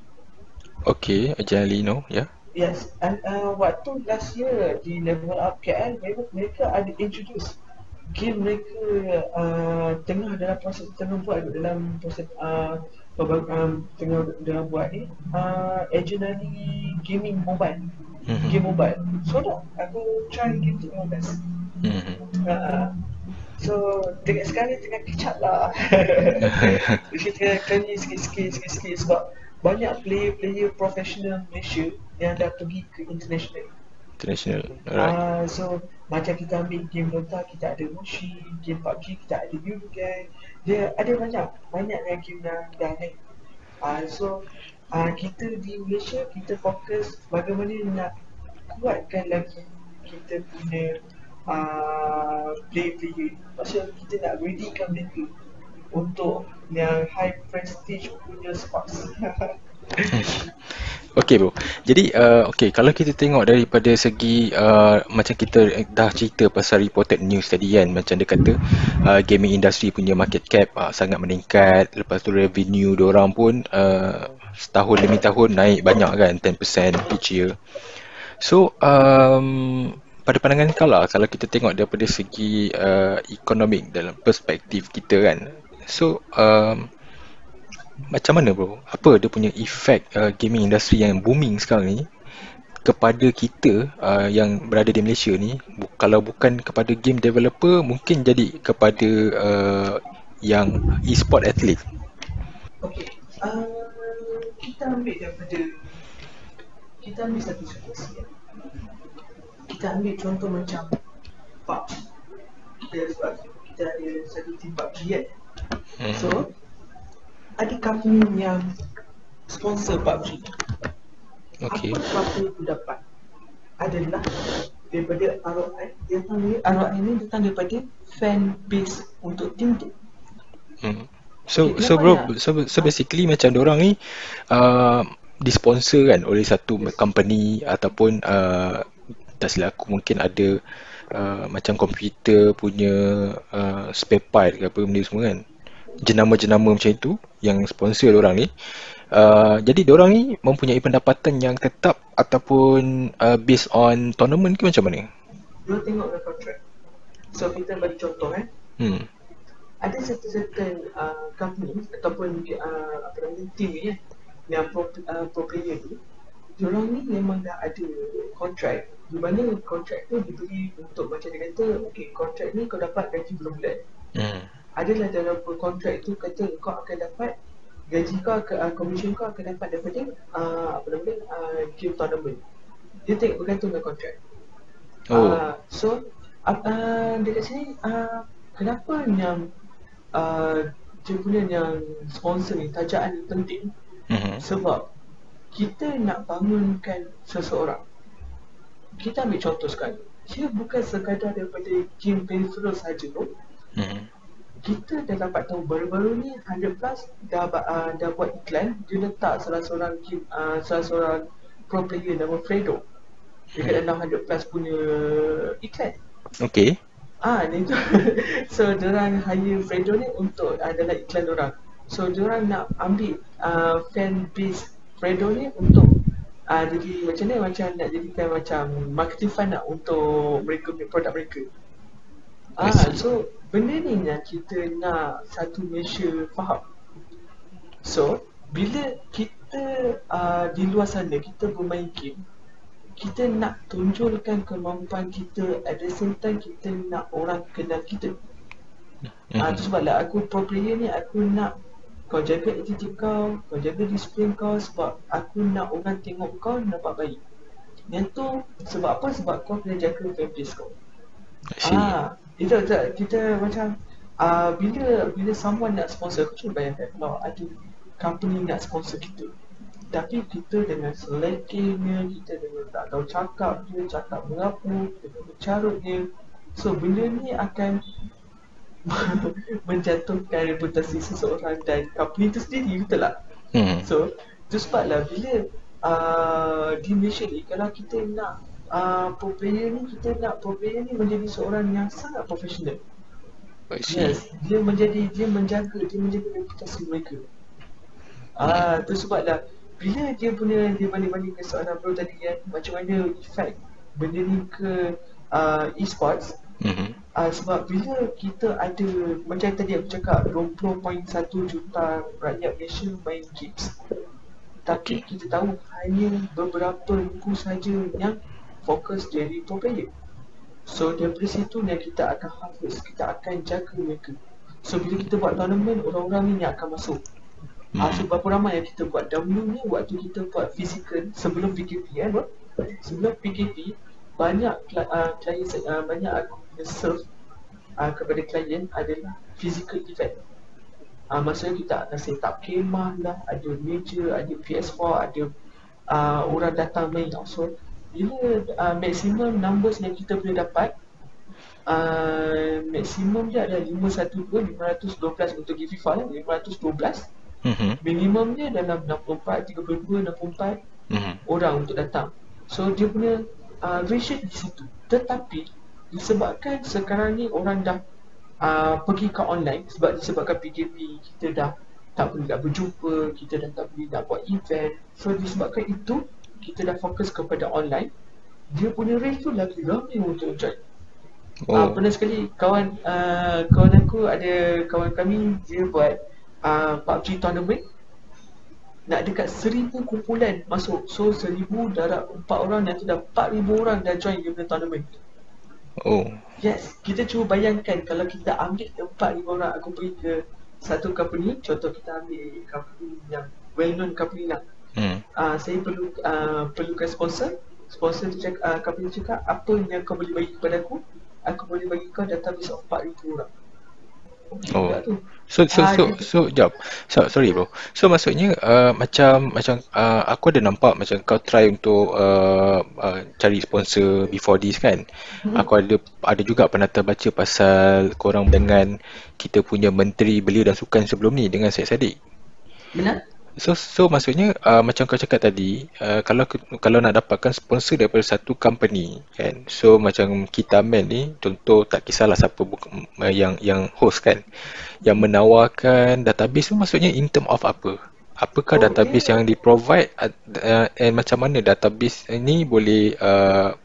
Okay, Agent Ali no, ya. Yeah. Yes, and uh, waktu last year di level up KL, mereka, mereka ada introduce game mereka uh, tengah dalam proses tengah buat dalam proses uh, um, tengah dah buat ni uh, Adrenaline Gaming Mobile mm-hmm. Game mobile So dah aku try game tu dengan best mm-hmm. uh, So dekat sekarang tengah kecap lah. Kita tengah kerja sikit-sikit sikit-sikit sebab banyak player-player profesional Malaysia yang dah pergi ke international. International, alright. Uh, So macam kita ambil game Dota, kita ada Mushi, game PUBG, kita ada Yurugai Dia ada banyak, banyak yang game yang dah naik uh, So uh, kita di Malaysia, kita fokus bagaimana nak kuatkan lagi kita punya uh, play-player Maksudnya kita nak readykan mereka untuk yang high prestige punya sports. Okay bro. Jadi uh, okay, kalau kita tengok daripada segi uh, Macam kita dah cerita pasal reported news tadi kan Macam dia kata uh, Gaming industry punya market cap uh, sangat meningkat. Lepas tu revenue orang pun uh, Setahun demi tahun naik banyak kan 10% each year. So um, pada pandangan kau lah Kalau kita tengok daripada segi uh, Economic dalam perspektif kita kan So um, macam mana bro? Apa dia punya efek uh, gaming industry yang booming sekarang ni kepada kita uh, yang berada di Malaysia ni bu- kalau bukan kepada game developer mungkin jadi kepada uh, yang e-sport athlete. Okay. Uh, kita ambil daripada kita ambil satu situasi ya. Kita ambil contoh macam PUBG. Kita, kita ada satu tim PUBG kan. Hmm. So, ada company yang sponsor PUBG. Okay. Apa company itu dapat adalah daripada ROI yang tahu ROI ini datang daripada fan base untuk tim tu. Hmm. So okay, so bro so, so basically ha. macam orang ni uh, disponsor kan oleh satu yes. company ataupun uh, tak silap aku mungkin ada uh, macam komputer punya uh, spare part ke apa benda semua kan jenama-jenama macam itu yang sponsor orang ni uh, jadi orang ni mempunyai pendapatan yang tetap ataupun uh, based on tournament ke macam mana? Dia tengok the contract. So kita bagi contoh eh. Hmm. Ada satu certain uh, company ataupun uh, apa namanya team ni eh, yang pro, uh, pro player tu Diorang ni memang dah ada kontrak Di mana kontrak tu diberi untuk macam dia kata Okay kontrak ni kau dapat gaji belum bulan hmm. Adalah dalam kontrak itu kata kau akan dapat gaji kau ke uh, commission kau akan dapat daripada uh, apa nama uh, game tournament. Dia tak bergantung dengan kontrak oh. uh, so uh, uh, dekat sini uh, kenapa yang uh, dia punya yang sponsor ni tajaan ni penting? Mm-hmm. sebab kita nak bangunkan seseorang. Kita ambil contoh sekarang dia bukan sekadar daripada game peripheral saja tu mm-hmm kita dah dapat tahu baru-baru ni 100 plus dah uh, dah buat iklan. Dia letak salah seorang uh, salah seorang pro player nama Fredo. Dekat dalam 100 plus punya iklan. Okay Ah, ni tu. so, orang hire Fredo ni untuk uh, dalam iklan orang. So, orang nak ambil uh, fan base Fredo ni untuk uh, jadi macam ni, macam nak jadikan macam marketing fund nak untuk mereka punya produk mereka. Ah, so benda ni yang kita nak satu Malaysia faham. So, bila kita uh, di luar sana kita bermain game, kita nak tunjulkan kemampuan kita at the same time kita nak orang kenal kita. Mm-hmm. Uh, tu sebablah aku pro player ni aku nak kau jaga attitude kau, kau jaga disiplin kau sebab aku nak orang tengok kau nampak baik. Yang tu sebab apa? Sebab kau kena jaga fanbase kau. Ah, itu tak kita macam uh, bila bila someone nak sponsor aku cuba bayangkan kalau ada company nak sponsor kita tapi kita dengan selekehnya kita dengan tak tahu cakap dia cakap mengapu dengan bercarut dia so benda ni akan menjatuhkan reputasi seseorang dan company tu sendiri betul tak? Hmm. So, tu sebablah bila uh, di Malaysia ni kalau kita nak uh, pro player ni kita nak pro player ni menjadi seorang yang sangat profesional. Yes, dia menjadi dia menjaga dia menjaga reputasi mereka. Ah, uh, tu sebablah bila dia punya dia banding-bandingkan soalan bro tadi kan macam mana efek benda ni ke uh, e-sports mm-hmm. Uh, sebab bila kita ada macam tadi aku cakap 20.1 juta rakyat Malaysia main games tapi kita tahu hanya beberapa ribu saja yang fokus jadi pro player so dari situ yang kita akan harvest kita akan jaga mereka so bila kita buat tournament orang-orang ni akan masuk hmm. uh, so berapa ramai yang kita buat dahulu ni waktu kita buat physical sebelum PKP eh, bro? sebelum PKP banyak uh, klien uh, banyak aku serve uh, kepada klien adalah physical event. Uh, maksudnya kita akan set up kemah lah, ada meja, ada PS4, ada uh, orang datang main. So, bila uh, maximum numbers yang kita boleh dapat, uh, maximum dia adalah 512, 512 untuk game FIFA lah, 512. Mm-hmm. Minimum dia dalam 64, 32, 64 mm-hmm. orang untuk datang. So, dia punya uh, ratio di situ. Tetapi, disebabkan sekarang ni orang dah uh, pergi ke online sebab disebabkan PKP kita dah tak boleh nak berjumpa, kita dah tak boleh nak buat event. So disebabkan itu, kita dah fokus kepada online. Dia punya range tu lagi ramai untuk join. Oh. Uh, pernah sekali kawan uh, kawan aku ada kawan kami dia buat uh, PUBG tournament nak dekat seribu kumpulan masuk so seribu darab empat orang nanti dah empat ribu orang dah join dia punya tournament Oh. Yes, kita cuba bayangkan kalau kita ambil tempat lima orang aku pergi ke satu company, contoh kita ambil company yang well known company lah. Hmm. Uh, saya perlu uh, perlukan sponsor. Sponsor tu cakap, uh, company cakap apa yang kau boleh bagi kepada aku? Aku boleh bagi kau database 4000 orang. Oh. So so so so jap. So, sorry bro. So maksudnya uh, macam macam uh, aku ada nampak macam kau try untuk uh, uh, cari sponsor before this kan. Hmm. Aku ada ada juga pernah terbaca pasal korang dengan kita punya menteri belia dan sukan sebelum ni dengan Syed Saddiq. Benar? So so maksudnya uh, macam kau cakap tadi uh, kalau kalau nak dapatkan sponsor daripada satu company kan. So macam kita men ni contoh tak kisahlah siapa uh, yang yang host kan yang menawarkan database tu maksudnya in term of apa? Apakah oh, database yeah. yang di provide uh, uh, and macam mana database ini boleh uh,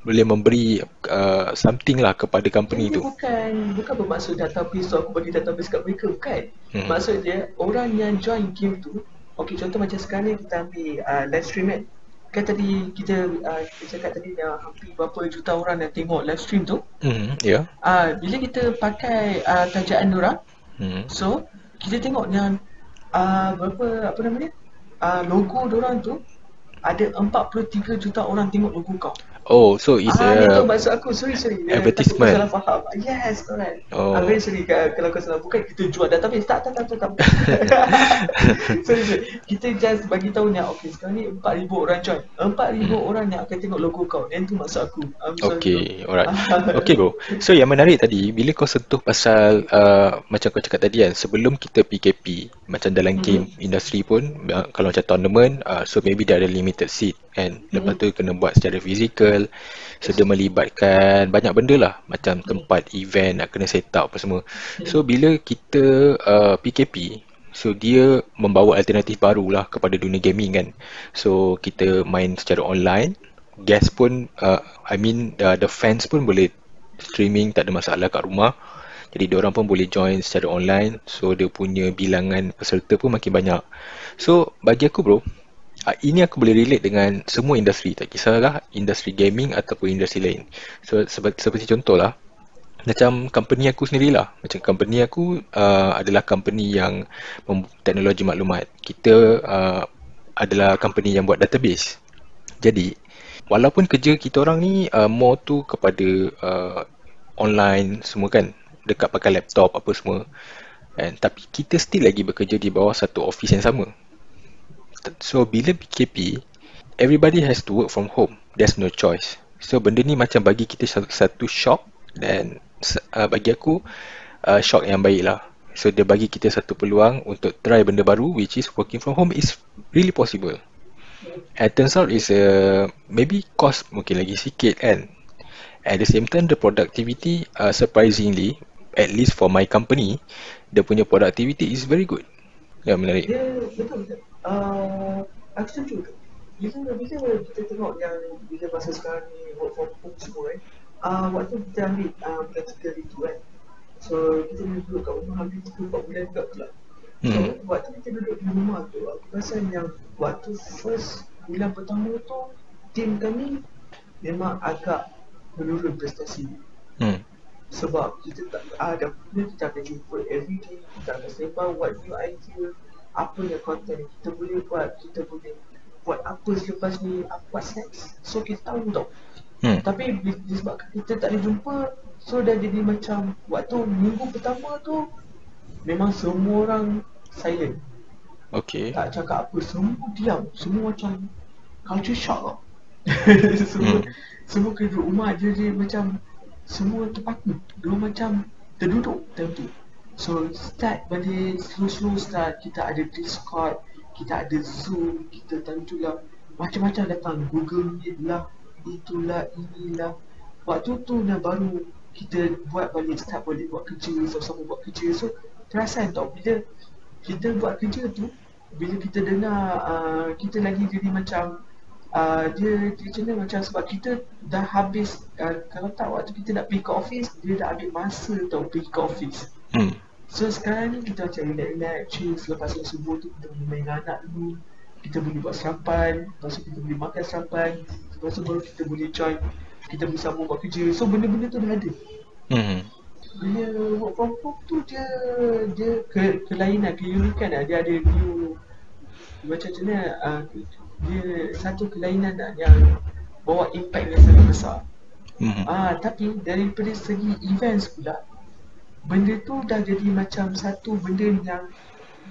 boleh memberi uh, something lah kepada company Ini tu. Bukan bukan bermaksud database tu aku bagi database kat mereka bukan. Hmm. Maksud dia orang yang join game tu, okey contoh macam sekarang ni kita ambil uh, live stream kan. Kan tadi kita uh, kita cakap tadi dah hampir berapa juta orang yang tengok live stream tu. Hmm, ya. Yeah. Uh, bila kita pakai uh, tajaan orang, hmm. so kita tengok yang uh, berapa apa nama dia? Uh, logo orang tu ada 43 juta orang tengok logo kau. Oh, so it's ah, a itu maksud aku. Sorry, sorry. Advertisement. Aku salah faham. Yes, correct. Oh. I'm very sorry kalau kau salah. Bukan kita jual database. Tak, tak, tak, tak. tak. sorry, sorry. Kita just bagi tahu ni, okay, sekarang ni 4,000 orang join. 4,000 hmm. orang yang akan tengok logo kau. Yang tu maksud aku. I'm sorry. Okay, alright. okay, bro. So, yang menarik tadi, bila kau sentuh pasal, uh, macam kau cakap tadi kan, sebelum kita PKP, macam dalam hmm. game industri pun, uh, kalau macam tournament, uh, so maybe dia ada limited seat kan. Lepas tu kena buat secara fizikal, hotel sedia melibatkan banyak benda lah. Macam tempat event nak kena set up apa semua. So bila kita uh, PKP so dia membawa alternatif baru lah kepada dunia gaming kan. So kita main secara online. Guest pun uh, I mean uh, the fans pun boleh streaming tak ada masalah kat rumah. Jadi dia orang pun boleh join secara online. So dia punya bilangan peserta pun makin banyak. So bagi aku bro Uh, ini aku boleh relate dengan semua industri. Tak kisahlah industri gaming ataupun industri lain. So seperti, seperti contohlah macam company aku sendirilah. Macam company aku uh, adalah company yang teknologi maklumat. Kita uh, adalah company yang buat database. Jadi walaupun kerja kita orang ni uh, more tu kepada uh, online semua kan. Dekat pakai laptop apa semua. And, tapi kita still lagi bekerja di bawah satu office yang sama So bila PKP Everybody has to work from home. There's no choice. So benda ni macam bagi kita satu shock Dan uh, bagi aku uh, Shock yang baik lah. So dia bagi kita satu peluang Untuk try benda baru Which is working from home is really possible. And turns out is uh, Maybe cost mungkin lagi sikit kan. At the same time the productivity uh, Surprisingly At least for my company Dia punya productivity is very good. Ya menarik. Yeah, betul, betul uh, aku setuju bila, bila kita tengok yang bila masa sekarang ni work from home semua kan uh, waktu kita ambil uh, practical itu kan so kita duduk kat rumah ambil 3-4 bulan juga pula so hmm. waktu kita duduk di rumah tu aku rasa yang waktu first bulan pertama tu tim kami memang agak menurun prestasi hmm. sebab kita tak ada kita akan jumpa every day kita akan sembang what new idea apa yang content kita boleh buat kita boleh buat apa selepas ni? Apa buat seks so kita tahu tau hmm. tapi disebabkan kita tak boleh jumpa so dah jadi macam waktu minggu pertama tu memang semua orang silent. Okay. Tak cakap apa, semua diam. Semua macam culture shock tau. Semua, hmm. semua kerja rumah je dia macam Semua terpaku. Dia macam terduduk time tu So start balik slow-slow start Kita ada Discord Kita ada Zoom Kita tentulah Macam-macam datang. Google Meet lah Itulah inilah. Waktu tu dah baru Kita buat balik Start balik buat kerja Sama-sama buat kerja. So perasan tau Bila kita buat kerja tu Bila kita dengar uh, Kita lagi jadi macam uh, Dia macam macam sebab kita dah habis uh, Kalau tak waktu kita nak pergi ke office Dia dah ambil masa tau pergi ke office. Hmm. So sekarang ni kita macam relax-relax Chill. Selepas yang subuh tu kita boleh main anak dulu. Kita boleh buat sarapan Lepas tu kita boleh makan sarapan Lepas tu baru kita boleh join. Kita boleh sambung buat kerja. So benda-benda tu dah ada. Hmm. Bila work from home tu dia Dia ke, kelainan, keunikan lah. Dia ada new Macam mana uh, Dia satu kelainan lah yang Bawa impact yang sangat besar. Hmm. Ah, Tapi daripada segi events pula benda tu dah jadi macam satu benda yang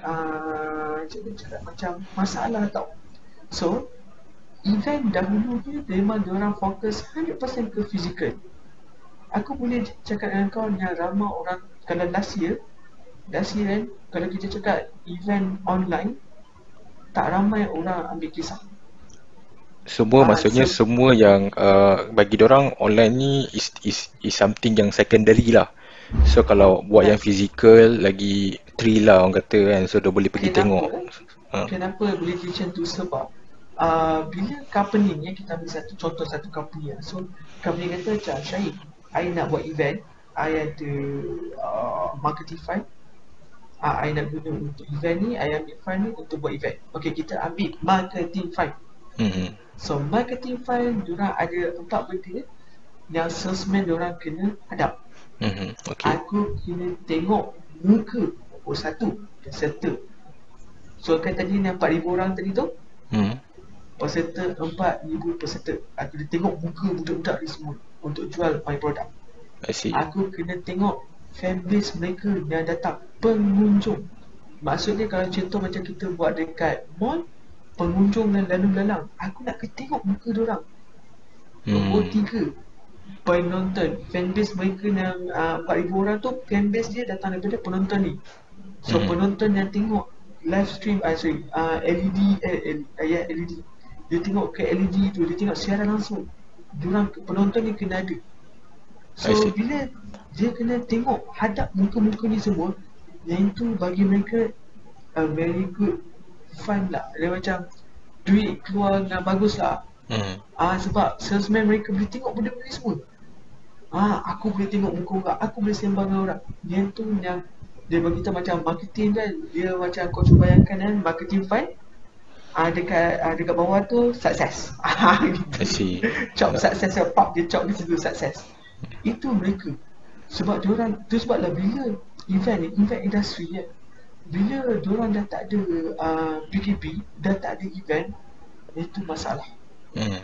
uh, cakap, macam masalah tau. So event dahulu ni memang orang fokus 100% ke fizikal aku boleh cakap dengan kau yang ramai orang kalau last year last year kan kalau kita cakap event online tak ramai orang ambil kisah. Semua ha, maksudnya so, semua yang uh, bagi orang online ni is, is is something yang secondary lah So kalau buat yang fizikal lagi thrill lah orang kata kan. So dia boleh pergi kenapa, tengok ha. Kenapa boleh macam tu? Sebab uh, Bila company ni kita ambil satu contoh satu company lah. So company kata macam Syahid I nak buat event. I ada uh, marketing file. Uh, I nak guna untuk event ni. I ambil file ni untuk buat event. Okay kita ambil marketing file. Mm-hmm. So marketing file Diorang ada empat benda Yang salesman diorang kena hadap Mm-hmm. Okay. Aku kena tengok muka oh satu peserta. So kan tadi ni 4000 orang tadi tu? Hmm. Peserta 4000 peserta. Aku kena tengok muka budak-budak ni semua untuk jual my product. I see. Aku kena tengok fanbase mereka yang datang pengunjung. Maksudnya kalau contoh macam kita buat dekat mall pengunjung dan lalu lalang, aku nak kena tengok muka dia orang. Hmm. Nombor tiga, penonton fanbase mereka yang uh, 4000 orang tu fanbase dia datang daripada penonton ni. So hmm. penonton yang tengok live stream uh, sorry uh, LED eh, uh, ya LED dia tengok ke LED tu dia tengok siaran langsung. Diorang penonton ni kena ada. So bila dia kena tengok hadap muka-muka ni semua yang itu bagi mereka a very good fun lah. Dia macam duit keluar dengan bagus lah. Hmm. Ah sebab salesman mereka boleh tengok benda-benda semua. Ah aku boleh tengok muka orang, aku boleh sembang dengan orang. Yang tu yang dia bagi kita macam marketing kan. Dia macam kau cuba bayangkan kan marketing file. Ah dekat ah, dekat bawah tu success. Ah gitu. Chop success ya pop dia chop di situ success. Itu mereka. Sebab dia orang tu sebablah bila event ni, event industry ya. Bila dia orang dah tak ada uh, PKP, dah tak ada event, itu masalah. Hmm.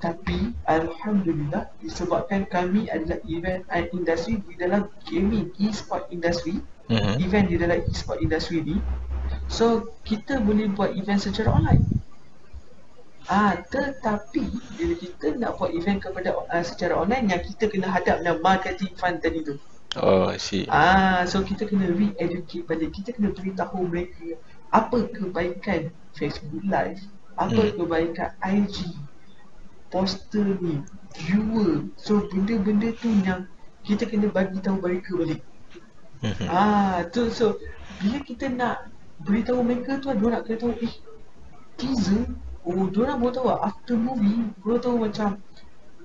Tapi Alhamdulillah disebabkan kami adalah event industri di dalam gaming e-sport industry hmm. Event di dalam e-sport industry ni So kita boleh buat event secara online Ah, tetapi bila kita nak buat event kepada uh, secara online yang kita kena hadap dengan marketing fund tadi tu. Oh, I see. Ah, so kita kena re-educate balik. Kita kena beritahu mereka apa kebaikan Facebook Live, apa hmm. kebaikan IG, poster ni viewer so benda-benda tu yang kita kena bagi tahu mereka balik mhm. ah tu so bila kita nak beritahu mereka tu dia nak kena tahu eh teaser oh dia nak baru tahu after movie baru tahu macam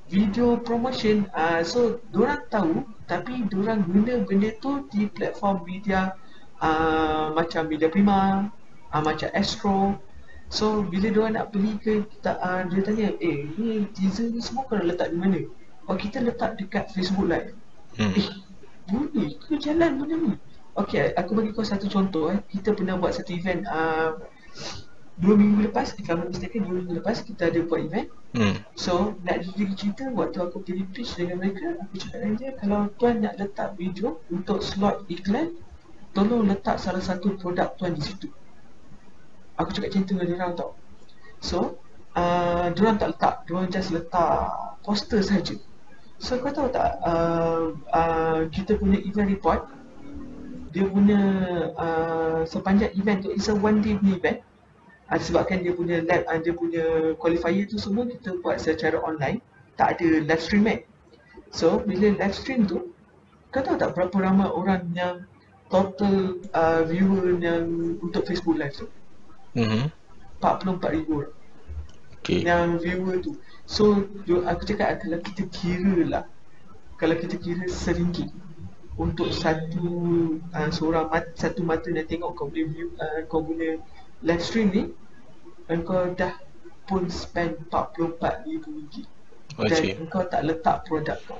video promotion uh, so diorang tahu tapi diorang guna benda tu di platform media uh, macam media prima uh, macam astro so bila diorang nak beli ke kita uh, dia tanya eh ni teaser ni semua kau letak di mana oh kita letak dekat facebook live hmm. eh boleh ke jalan benda ni Okay, aku bagi kau satu contoh eh. Kita pernah buat satu event uh, dua minggu lepas, if I'm mistaken, dua minggu lepas kita ada buat event. Hmm. So, nak jadi cerita waktu aku pergi pitch dengan mereka, aku cakap dengan dia, kalau tuan nak letak video untuk slot iklan, tolong letak salah satu produk tuan di situ. Aku cakap macam tu dengan diorang tau. So, uh, diorang tak letak, diorang just letak poster saja. So, kau tahu tak, uh, uh, kita punya event report, dia punya uh, sepanjang event tu it's a one day punya event uh, sebabkan dia punya lab uh, dia punya qualifier tu semua kita buat secara online tak ada live stream eh so bila live stream tu kau tahu tak berapa ramai orang yang total uh, viewer yang untuk Facebook live tu mm-hmm. 44 ribu okay. yang viewer tu so aku cakap kalau kita kira lah kalau kita kira seringgit untuk satu uh, seorang mat, satu mata nak tengok kau boleh view uh, kau guna live stream ni engkau dah pun spend 44 ribu ringgit dan okay. engkau tak letak produk kau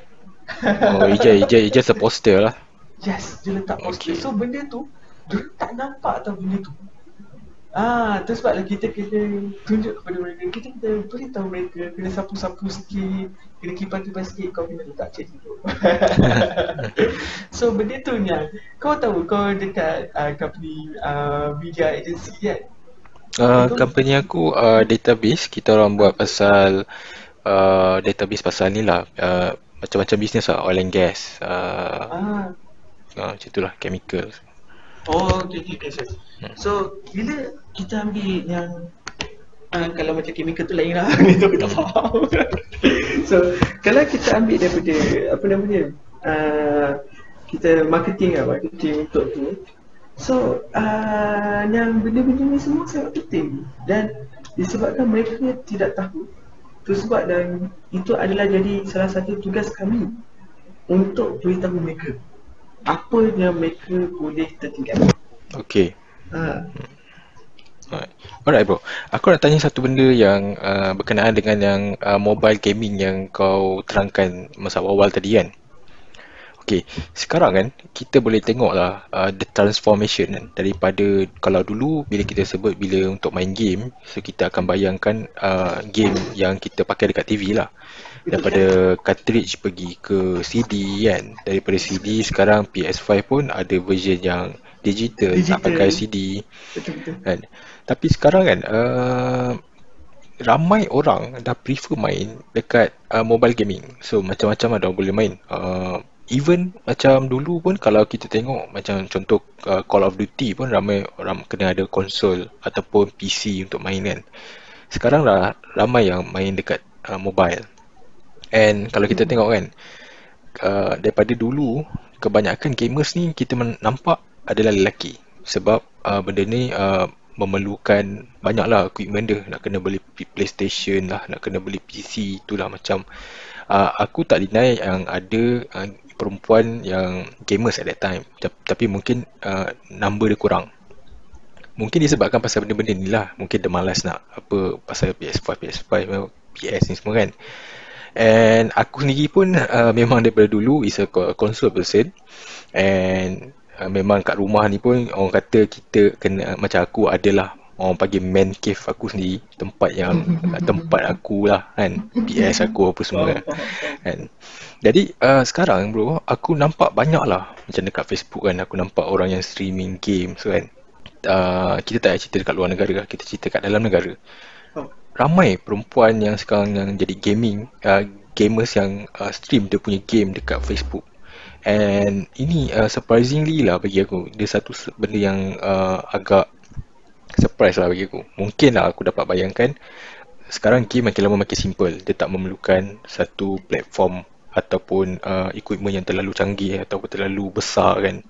oh ija ija ija just a poster lah yes dia letak poster okay. so benda tu dia tak nampak tau benda tu Ah, tu sebablah kita kena tunjuk kepada mereka. Kita kena beritahu mereka Kena sapu-sapu sikit Kena kipas-kipas sikit Kau kena letak cek dulu So benda tu ni Kau tahu kau dekat uh, company uh, media agency kan? Uh, company aku uh, database. Kita orang buat pasal uh, Database pasal ni lah. Uh, Macam-macam bisnes lah. Oil and gas uh, ah. uh, Macam tu lah. Chemical. Oh, okay, okay, okay. Hmm. So, bila kita ambil yang uh, kalau macam chemical tu lain lah, itu kita hmm. faham. so, kalau kita ambil daripada, apa namanya, uh, kita marketing lah, marketing untuk tu. So, uh, yang benda-benda ni semua sangat penting. Dan disebabkan mereka tidak tahu, tu sebab dan itu adalah jadi salah satu tugas kami untuk beritahu mereka apa yang mereka boleh tertinggal. Okay. Ha. Alright. Alright bro. Aku nak tanya satu benda yang uh, berkenaan dengan yang uh, mobile gaming yang kau terangkan masa awal tadi kan. Okay, sekarang kan kita boleh tengok lah uh, the transformation kan daripada kalau dulu bila kita sebut bila untuk main game so kita akan bayangkan uh, game yang kita pakai dekat TV lah daripada cartridge pergi ke CD kan daripada CD sekarang PS5 pun ada version yang digital, digital. tak pakai CD kan tapi sekarang kan uh, ramai orang dah prefer main dekat uh, mobile gaming. So macam-macam ada boleh main. Uh, even macam dulu pun kalau kita tengok macam contoh uh, Call of Duty pun ramai orang kena ada konsol ataupun PC untuk main kan. Sekarang lah ramai yang main dekat uh, mobile. And kalau kita tengok kan uh, daripada dulu kebanyakan gamers ni kita nampak adalah lelaki. Sebab uh, benda ni uh, memerlukan banyaklah equipment dia. Nak kena beli PlayStation lah nak kena beli PC itulah macam uh, aku tak deny yang ada uh, perempuan yang gamers at that time. Tapi mungkin uh, number dia kurang. Mungkin disebabkan pasal benda-benda ni lah. Mungkin dia malas nak apa pasal PS5 PS5 PS ni semua kan. And aku sendiri pun uh, memang daripada dulu is a console person. And uh, memang kat rumah ni pun orang kata kita kena macam aku adalah orang panggil man cave aku sendiri. Tempat yang tempat aku lah kan. PS aku apa semua kan. Jadi uh, sekarang bro aku nampak banyak lah macam dekat Facebook kan. Aku nampak orang yang streaming game so kan. Uh, kita tak cerita dekat luar negara lah. Kita cerita kat dalam negara. Oh. ramai perempuan yang sekarang yang jadi gaming uh, gamers yang uh, stream dia punya game dekat Facebook and ini uh, surprisingly lah bagi aku dia satu benda yang uh, agak surprise lah bagi aku. Mungkin lah aku dapat bayangkan sekarang game makin lama makin simple. Dia tak memerlukan satu platform ataupun uh, equipment yang terlalu canggih ataupun terlalu besar kan.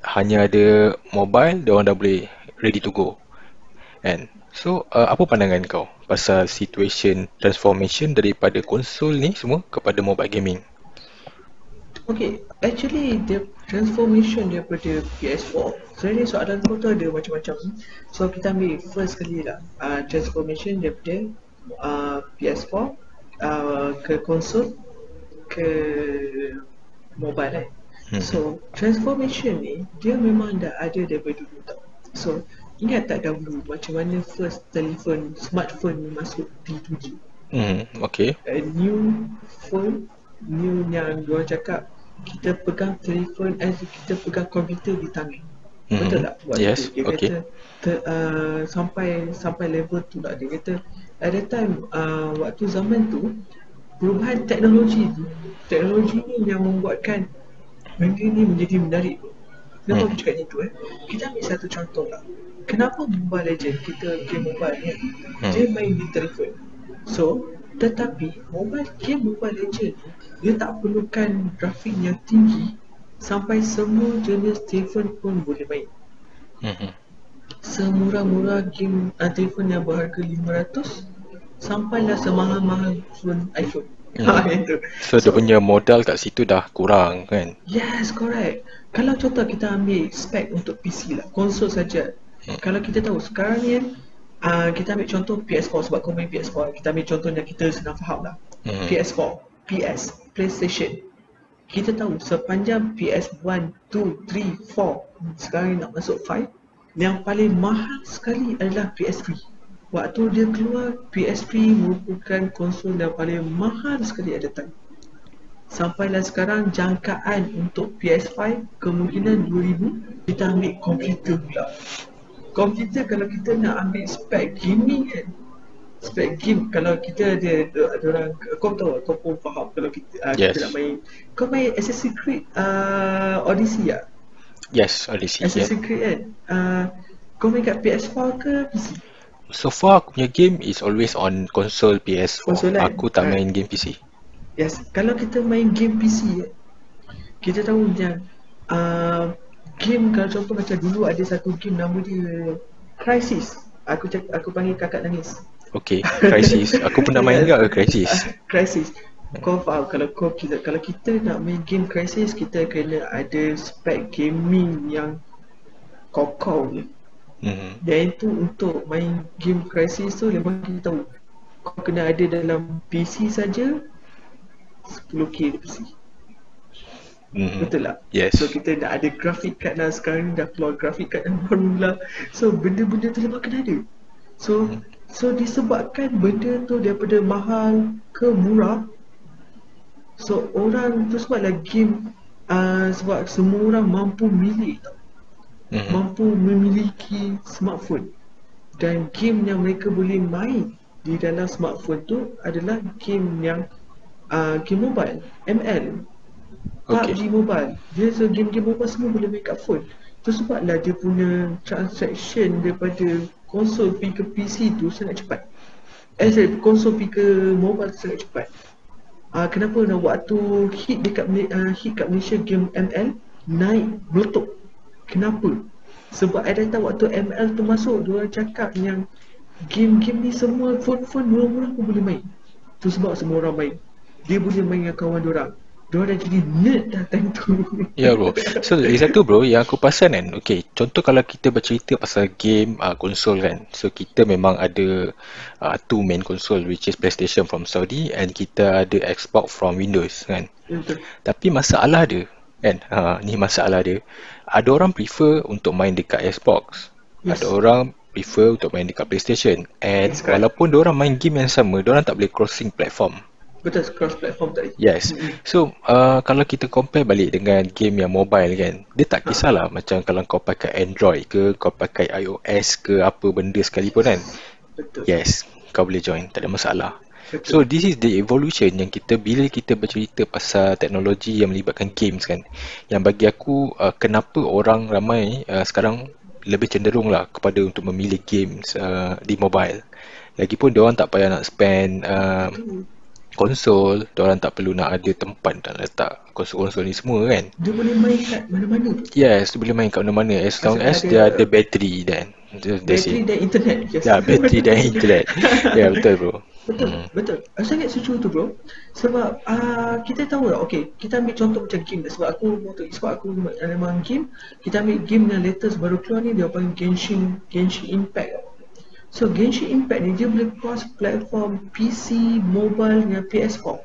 Hanya ada mobile dia orang dah boleh ready to go. Kan So, uh, apa pandangan kau pasal situation transformation daripada konsol ni semua kepada mobile gaming? Okay, actually the transformation daripada PS4 Sebenarnya soalan kau tu ada macam-macam. So kita ambil first kali lah. Uh, Transformation daripada uh, PS4 uh, ke konsol ke mobile eh? Hmm. So transformation ni dia memang dah ada daripada dulu tau. So ingat tak dahulu macam mana first telefon smartphone masuk T2G Hmm, okay. A new phone, new yang diorang cakap kita pegang telefon eh kita pegang komputer di tangan. Mm-hmm. Betul tak? Waktu yes, dia okay. kata ter, uh, sampai sampai level tu lah dia kata at that time uh, waktu zaman tu perubahan teknologi tu teknologi ni yang membuatkan benda ni menjadi menarik Kenapa hmm. aku cakap itu eh? Kita ambil satu contoh lah Kenapa Mobile Legend kita game mobile ni hmm. Dia main di telefon So Tetapi mobile game Mobile Legend dia tak perlukan grafik yang tinggi sampai semua jenis telefon pun boleh main. Mm-hmm. Semurah-murah game uh, telefon yang berharga 500 sampailah semahal-mahal phone iPhone. Hmm. Ha, so, so dia punya modal kat situ dah kurang kan? Yes, correct. Kalau contoh kita ambil spek untuk PC lah, konsol saja. Hmm. Kalau kita tahu sekarang ni uh, kita ambil contoh PS4 sebab kau main PS4. Kita ambil contoh yang kita senang faham lah. Hmm. PS4, PS, PlayStation. Kita tahu sepanjang PS1, 2, 3, 4 sekarang nak masuk 5 yang paling mahal sekali adalah PS3 waktu dia keluar PS3 merupakan konsol yang paling mahal sekali ada time. Sampailah sekarang jangkaan untuk PS5 kemungkinan 2000 kita ambil komputer pula. Komputer kalau kita nak ambil spek gaming kan spek game kalau kita ada ada orang kau tahu kau pun faham kalau kita uh, yes. kita nak main. Kau main Assassin's Creed uh, Odyssey ya yes Odyssey Assassin's yeah. Creed kan? Uh, kau main kat PS4 ke PC so far aku punya game is always on console PS4 console kan? aku tak uh, main game PC yes kalau kita main game PC kita tahu yang uh, game kalau contoh macam dulu ada satu game nama dia Crisis. Aku cak, aku panggil kakak nangis Okay, Crisis. Aku pernah main juga ke Crisis? Crisis. Kau faham kalau kau kita kalau kita nak main game Crisis kita kena ada spek gaming yang kokoh ni. Mm-hmm. Dan itu untuk main game Crisis tu memang kita tahu kau kena ada dalam PC saja 10k PC. Mm-hmm. Betul tak? Yes. So kita dah ada graphic card lah sekarang dah keluar graphic card yang baru lah. So benda-benda tu memang kena ada. So mm-hmm. So disebabkan benda tu daripada mahal ke murah So orang tu sebablah game uh, Sebab semua orang mampu milik mm-hmm. Mampu memiliki smartphone. Dan game yang mereka boleh main Di dalam smartphone tu adalah game yang uh, Game mobile, ML okay. PUBG mobile. Dia so game-game mobile semua boleh main kat phone. Tu sebablah dia punya transaction daripada konsol pergi ke PC tu sangat cepat. Eh sorry, konsol pergi ke mobile tu sangat cepat. Uh, Kenapa nak waktu hit dekat uh, hit kat Malaysia game ML Naik meletup Kenapa? Sebab ada tahu waktu ML tu masuk Diorang cakap yang Game-game ni semua phone-phone murah-murah pun boleh main. Tu sebab semua orang main. Dia boleh main dengan kawan diorang dia dah jadi nerd dah time tu. Ya bro. So dari satu bro Yang aku pasal kan Okay Contoh kalau kita bercerita pasal game uh, Konsol kan. So kita memang ada uh, Two main konsol Which is PlayStation from Saudi And kita ada Xbox from Windows kan. Betul. Tapi masalah dia Kan ha, Ni masalah dia Ada orang prefer Untuk main dekat Xbox. Yes. Ada orang prefer Untuk main dekat PlayStation. And yes, walaupun orang main game yang sama orang tak boleh crossing platform Betul cross platform tadi. Yes. So uh, kalau kita compare balik dengan game yang mobile kan, dia tak kisahlah ha. macam kalau kau pakai Android ke, kau pakai iOS ke apa benda sekalipun kan. Betul. Yes, kau boleh join, tak ada masalah. Betul. So this is the evolution yang kita bila kita bercerita pasal teknologi yang melibatkan games kan. Yang bagi aku uh, kenapa orang ramai uh, sekarang lebih cenderung lah kepada untuk memilih games uh, di mobile. Lagipun dia orang tak payah nak spend uh, konsol, orang tak perlu nak ada tempat nak letak konsol-konsol ni semua kan. Dia boleh main kat mana-mana. Yes, dia boleh main kat mana-mana as long as dia ada bateri dan bateri dan internet. Yes. Ya, bateri dan internet. ya, betul bro. Betul, hmm. betul. Saya sangat setuju tu bro. Sebab uh, kita tahu lah, okay, kita ambil contoh macam game Sebab aku sebab aku memang game, kita ambil game yang latest baru keluar ni, dia panggil Genshin, Genshin Impact. So Genshin Impact ni dia boleh cross platform PC, mobile dengan PS4.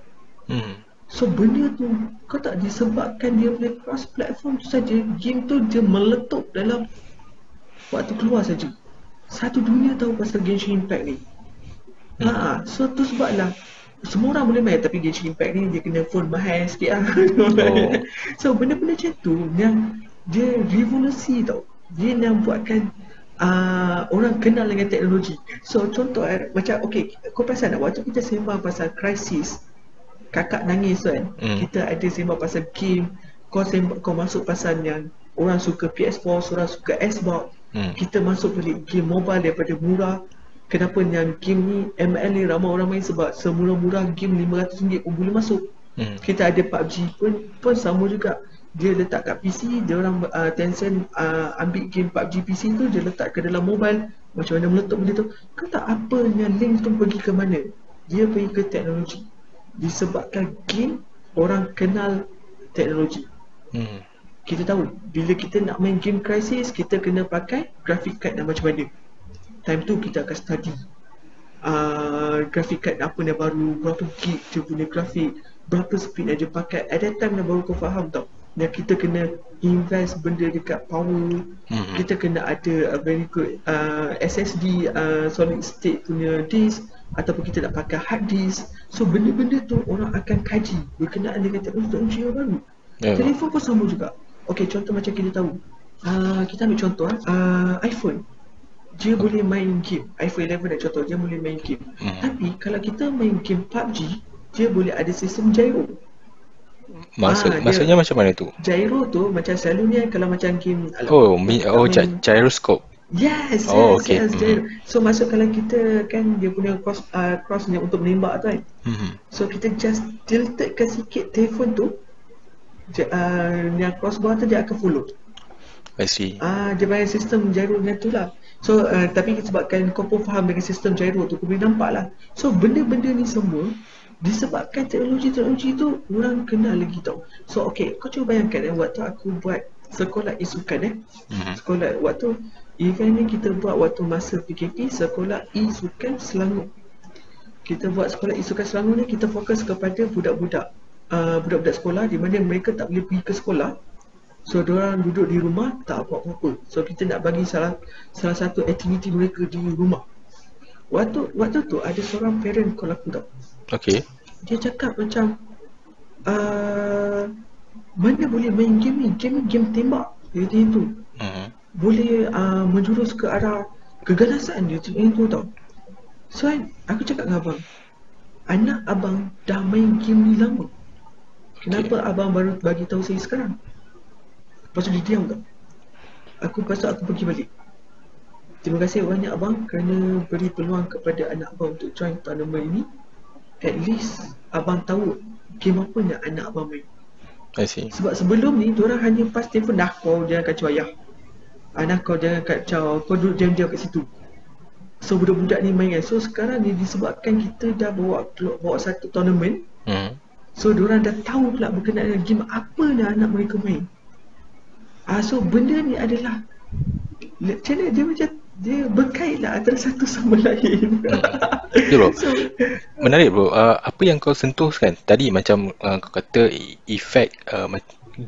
Hmm. So benda tu kau tak disebabkan dia boleh cross platform tu saja game tu dia meletup dalam waktu keluar saja. Satu dunia tahu pasal Genshin Impact ni. Hmm. Ha, so tu sebablah semua orang boleh main tapi Genshin Impact ni dia kena phone mahal sikit lah. Oh. so benda-benda macam tu yang dia revolusi tau. Dia yang buatkan uh, orang kenal dengan teknologi. So contoh eh, macam okay, kau perasan tak waktu kita sembang pasal krisis, kakak nangis kan, mm. kita ada sembang pasal game, kau sembang, kau masuk pasal yang orang suka PS4, orang suka Xbox, mm. kita masuk beli game mobile daripada murah. Kenapa yang game ni ML ni ramai orang main sebab semurah-murah game RM500 pun boleh masuk. Mm. Kita ada PUBG pun pun sama juga dia letak kat PC, dia orang uh, Tencent uh, ambil game PUBG PC tu dia letak ke dalam mobile macam mana meletup benda tu. Kau tak apa yang link tu pergi ke mana. Dia pergi ke teknologi. Disebabkan game orang kenal teknologi. Hmm. kita tahu bila kita nak main game crisis kita kena pakai graphic card dan macam mana. Time tu kita akan study. Uh, graphic card apa yang baru berapa gig dia punya grafik berapa speed yang dia pakai. At that time dah baru kau faham tau dan kita kena invest benda dekat power. Mm-hmm. kita kena ada a very good uh, SSD uh, solid state punya disk ataupun kita nak pakai hard disk. So benda-benda tu orang akan kaji. Berkenaan dengan teknologi yang baru yeah. telefon pun sama juga. Ok contoh macam kita tahu. Uh, kita ambil contoh uh, iPhone. Dia boleh main game. iPhone 11 dah contoh dia boleh main game. Mm. tapi kalau kita main game PUBG dia boleh ada sistem gyro Maksud, ah, maksudnya macam mana tu? Gyro tu macam selalunya kalau macam game Oh, mi, oh main, gyroscope. Yes, oh, yes, okay. yes, gyro. Mm-hmm. So maksud kalau kita kan dia punya cross uh, cross ni untuk menembak tu kan. Mm-hmm. So kita just tiltedkan sikit telefon tu uh, yang cross bawah tu dia akan follow. I see. Ah, dia bayar sistem gyro ni tu lah. So uh, tapi sebabkan kau pun faham dengan sistem gyro tu kau boleh nampak lah. So benda-benda ni semua disebabkan teknologi-teknologi tu orang kenal lagi tau. So okay kau cuba bayangkan eh waktu aku buat sekolah isukan eh. Mm-hmm. sekolah waktu event ni kita buat waktu masa PKP sekolah isukan Selangor. Kita buat sekolah isukan Selangor ni kita fokus kepada budak-budak uh, budak-budak sekolah di mana mereka tak boleh pergi ke sekolah. So orang duduk di rumah tak buat apa-apa. So kita nak bagi salah salah satu aktiviti mereka di rumah. Waktu waktu tu ada seorang parent call aku tau Okay. Dia cakap macam uh, mana boleh main game ni? Game ni game tembak. Dia kata itu. Uh-huh. Boleh uh, menjurus ke arah keganasan dia macam itu tau. So aku cakap dengan abang. Anak abang dah main game ni lama. Kenapa okay. abang baru bagi tahu saya sekarang? Lepas tu dia diam tak? Aku pasal aku pergi balik. Terima kasih banyak abang kerana beri peluang kepada anak abang untuk join tournament ini at least abang tahu game apa yang anak abang main. I see. Sebab sebelum ni, orang hanya pas telefon dah kau jangan kacau ayah. Anak kau jangan kacau, kau duduk diam-diam kat situ. So budak-budak ni main kan. So sekarang ni disebabkan kita dah bawa bawa satu tournament. Hmm. So orang dah tahu pula berkenaan dengan game apa yang anak mereka main. Ah so benda ni adalah macam dia macam dia berkait lah antara satu sama lain. Hmm. Ya bro. So, Menarik bro. Uh, apa yang kau sentuh kan tadi macam uh, kau kata efek uh,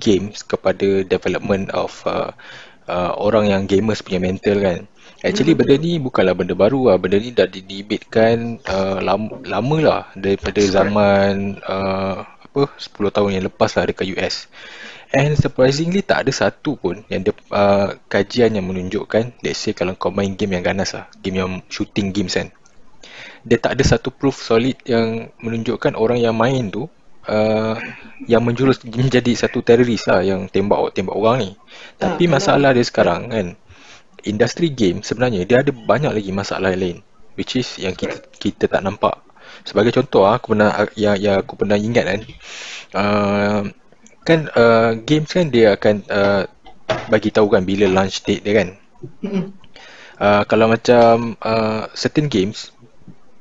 games kepada development of uh, uh, orang yang gamers punya mental kan. Actually hmm. benda ni bukanlah benda baru lah. Benda ni dah didebatkan uh, lama, lama lah daripada zaman uh, apa 10 tahun yang lepas lah dekat US. And surprisingly tak ada satu pun yang ada uh, kajian yang menunjukkan let's say kalau kau main game yang ganas lah, game yang shooting games kan. Dia tak ada satu proof solid yang menunjukkan orang yang main tu uh, yang menjurus menjadi satu teroris lah yang tembak tembak orang ni. Tapi masalah dia sekarang kan industri game sebenarnya dia ada banyak lagi masalah lain which is yang kita kita tak nampak. sebagai contoh ah, aku pernah yang yang aku pernah ingat kan uh, kan uh, games kan dia akan uh, bagi tahu kan bila launch date dia kan uh, kalau macam uh, certain games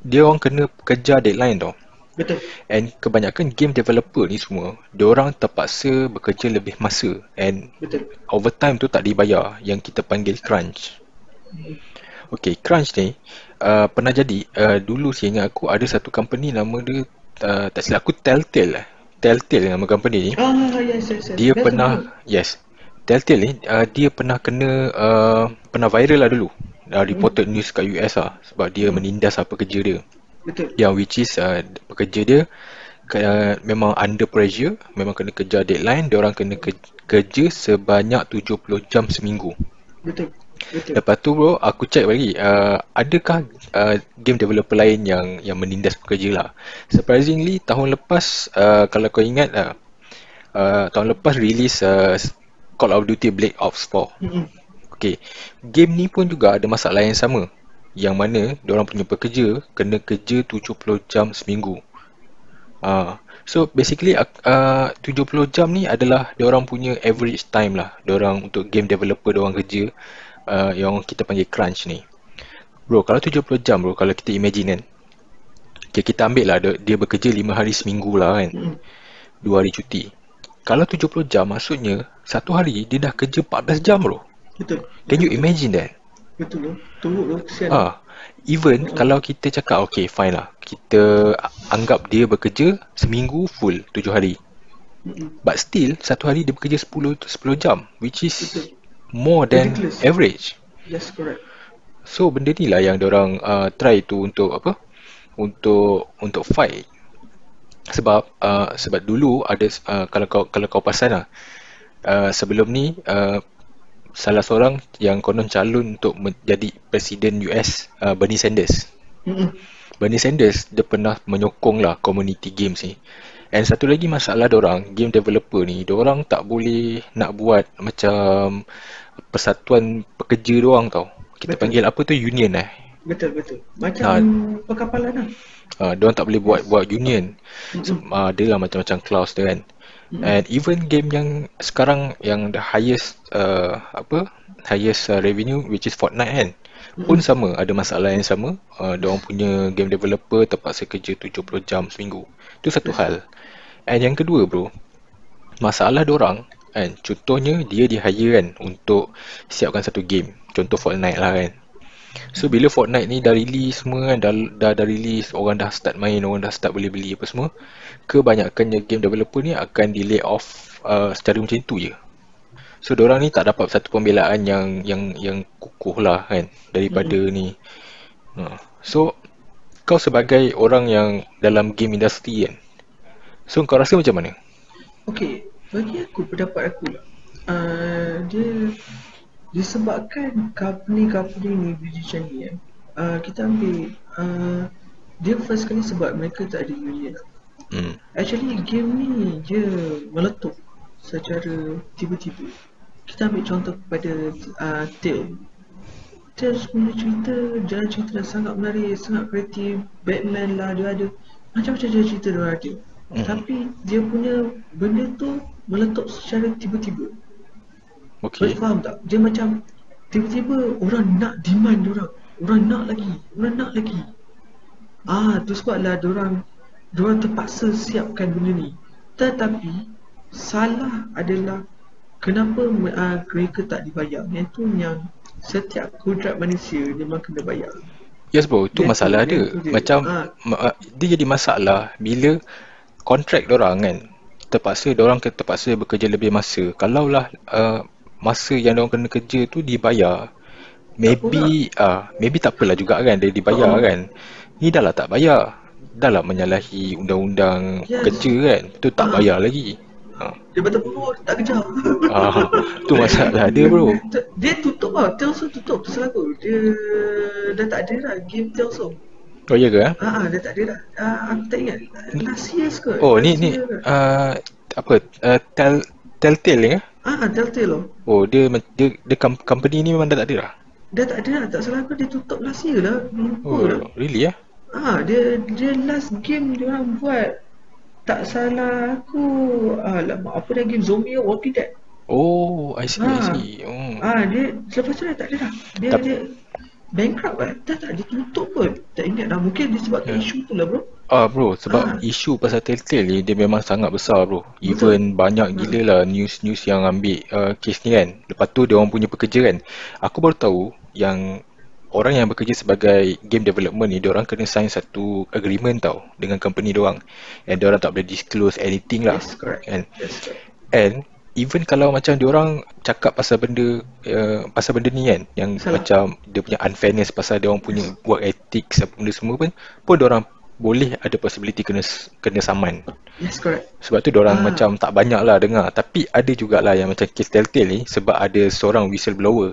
dia orang kena kejar deadline tau Betul. And kebanyakan game developer ni semua, dia orang terpaksa bekerja lebih masa and Betul. overtime tu tak dibayar yang kita panggil crunch. Okay, crunch ni uh, pernah jadi uh, dulu saya ingat aku ada satu company nama dia uh, tak silap aku Telltale lah. Telltale nama company ni. Ah, yes, yes, yes. Dia Best pernah yes. Telltale ni uh, dia pernah kena uh, pernah viral lah dulu. Uh, reported news kat US lah sebab dia menindas apa kerja dia. Betul. Yang which is uh, pekerja dia uh, memang under pressure, memang kena kejar deadline, dia orang kena ke- kerja sebanyak 70 jam seminggu. Betul. Betul. Lepas tu bro, aku check lagi, uh, adakah uh, game developer lain yang yang menindas pekerja lah. Surprisingly, tahun lepas, uh, kalau kau ingat, uh, uh, tahun lepas release uh, Call of Duty Black Ops 4. Mm-mm. Okay, game ni pun juga ada masalah yang sama yang mana orang punya pekerja kena kerja 70 jam seminggu. Uh, so basically uh, 70 jam ni adalah orang punya average time lah orang untuk game developer orang kerja uh, yang kita panggil crunch ni. Bro, kalau 70 jam bro, kalau kita imagine kan. Okay, kita ambil lah dia, dia bekerja 5 hari seminggu lah kan. Mm-mm. 2 hari cuti. Kalau 70 jam maksudnya satu hari dia dah kerja 14 jam bro. Betul. Can you imagine that? Betul tu. Tunggu tu. Kesian. Ah, even Hmm. kalau kita cakap okay fine lah, kita anggap dia bekerja seminggu full 7 hari. Mm-mm. But still satu hari dia bekerja 10 10 jam which is Betul. More than Ridiculous. average. Yes, correct. So benda ni lah yang orang uh, try tu untuk apa? Untuk untuk fight. Sebab uh, sebab dulu ada uh, kalau kau kalau kau perasan lah uh, sebelum ni uh, salah seorang yang konon calon untuk menjadi presiden US uh, Bernie Sanders. Mm-mm. Bernie Sanders dia pernah menyokong lah community games ni. And satu lagi masalah orang game developer ni, orang tak boleh nak buat macam persatuan pekerja orang tau. Kita Betul. panggil apa tu union eh. Betul, betul. Macam Ah. perkapalan lah. Uh, orang tak boleh buat buat union. So, Mm-mm. uh, dia lah macam-macam clause dia kan. Mm-mm. And even game yang sekarang yang the highest uh, apa highest uh, revenue which is Fortnite kan pun sama ada masalah yang sama uh, orang punya game developer terpaksa kerja 70 jam seminggu itu satu hal and yang kedua bro masalah orang kan? Contohnya dia di hire kan untuk siapkan satu game. Contoh Fortnite lah kan? So bila Fortnite ni dah release semua kan dah, dah, dah release orang dah start main orang dah start boleh beli apa semua kebanyakannya game developer ni akan di lay off uh, secara macam tu je. So orang ni tak dapat satu pembelaan yang yang yang kukuh lah kan daripada ni. Uh. so kau sebagai orang yang dalam game industry kan so kau rasa macam mana Okey, bagi aku pendapat aku lah. Uh, dia disebabkan company-company ni musician ni kan. Uh, kita ambil uh, dia first kali sebab mereka tak ada union. hmm. Actually game ni dia meletup secara tiba-tiba. Kita ambil contoh kepada uh, Tale. Tale punya cerita, jalan cerita dah sangat menarik, sangat kreatif. Batman lah dia ada macam-macam jalan cerita dia ada. Mhm. Tapi dia punya benda tu meletup secara tiba-tiba. Okay Kau faham tak? Dia macam tiba-tiba orang nak demand dia orang. Orang nak lagi, orang nak lagi. Ah, tu sebablah dia orang dia orang terpaksa siapkan benda ni. Tetapi salah adalah kenapa uh, mereka tak dibayar. Yang tu yang setiap kodrat manusia memang kena bayar. Yes bro, itu Yang tu- masalah dia. dia. Macam ma- ah, dia jadi masalah bila kontrak orang kan terpaksa orang terpaksa bekerja lebih masa. Kalaulah uh, masa yang orang kena kerja tu dibayar, maybe ah maybe tak apalah juga kan dia dibayar Oh. kan. Ni dah lah tak bayar. Dah lah menyalahi undang-undang Yes. kerja kan. Tu tak Ah. bayar lagi. Ha. Dia betul pun tak kejar. Ah, tu masalah dia bro. Dia- tutup lah, tu tutup terserah aku. Dia dah tak ada dah game tu. Oh ya ke? ah? Ah, ah, dah tak ada dah. Ah, aku tak ingat. Last year ke? Oh ni ni uh, apa uh, tel Telltale ni ke? Ah, Telltale loh. Oh dia dia, dia com- company ni memang dah tak ada dah. Dah tak ada dah. Tak salah aku dia tutup last year lah. Lupa Oh, dah. really ya? Ah, dia dia last game dia orang buat tak salah aku alamak apa dah game zombie walking dead oh i see ha. i Ah. see oh. ah dia selepas tu dah tak ada dah dia Tak- dia bankrupt kan dah tak dia tutup pun tak ingat dah mungkin disebabkan Ya. isu tu lah bro Ah bro, sebab Ah. isu pasal Telltale ni dia memang sangat besar bro. Even banyak gila lah news-news yang ambil uh, kes ni kan. Lepas tu dia orang punya pekerja kan. Aku baru tahu yang orang yang bekerja sebagai game development ni, dia orang kena sign satu agreement tau dengan company dia orang. And dia orang tak boleh disclose anything lah. Yes, correct. Kan? yes correct. And even kalau macam dia orang cakap pasal benda uh, pasal benda ni kan yang Salah. macam dia punya unfairness pasal dia orang punya work ethics apa benda semua pun pun dia orang boleh ada possibility kena kena saman. yes correct Sebab tu dia orang Ah. macam tak banyak lah dengar. Tapi ada jugalah yang macam kes Telltale ni sebab ada seorang whistleblower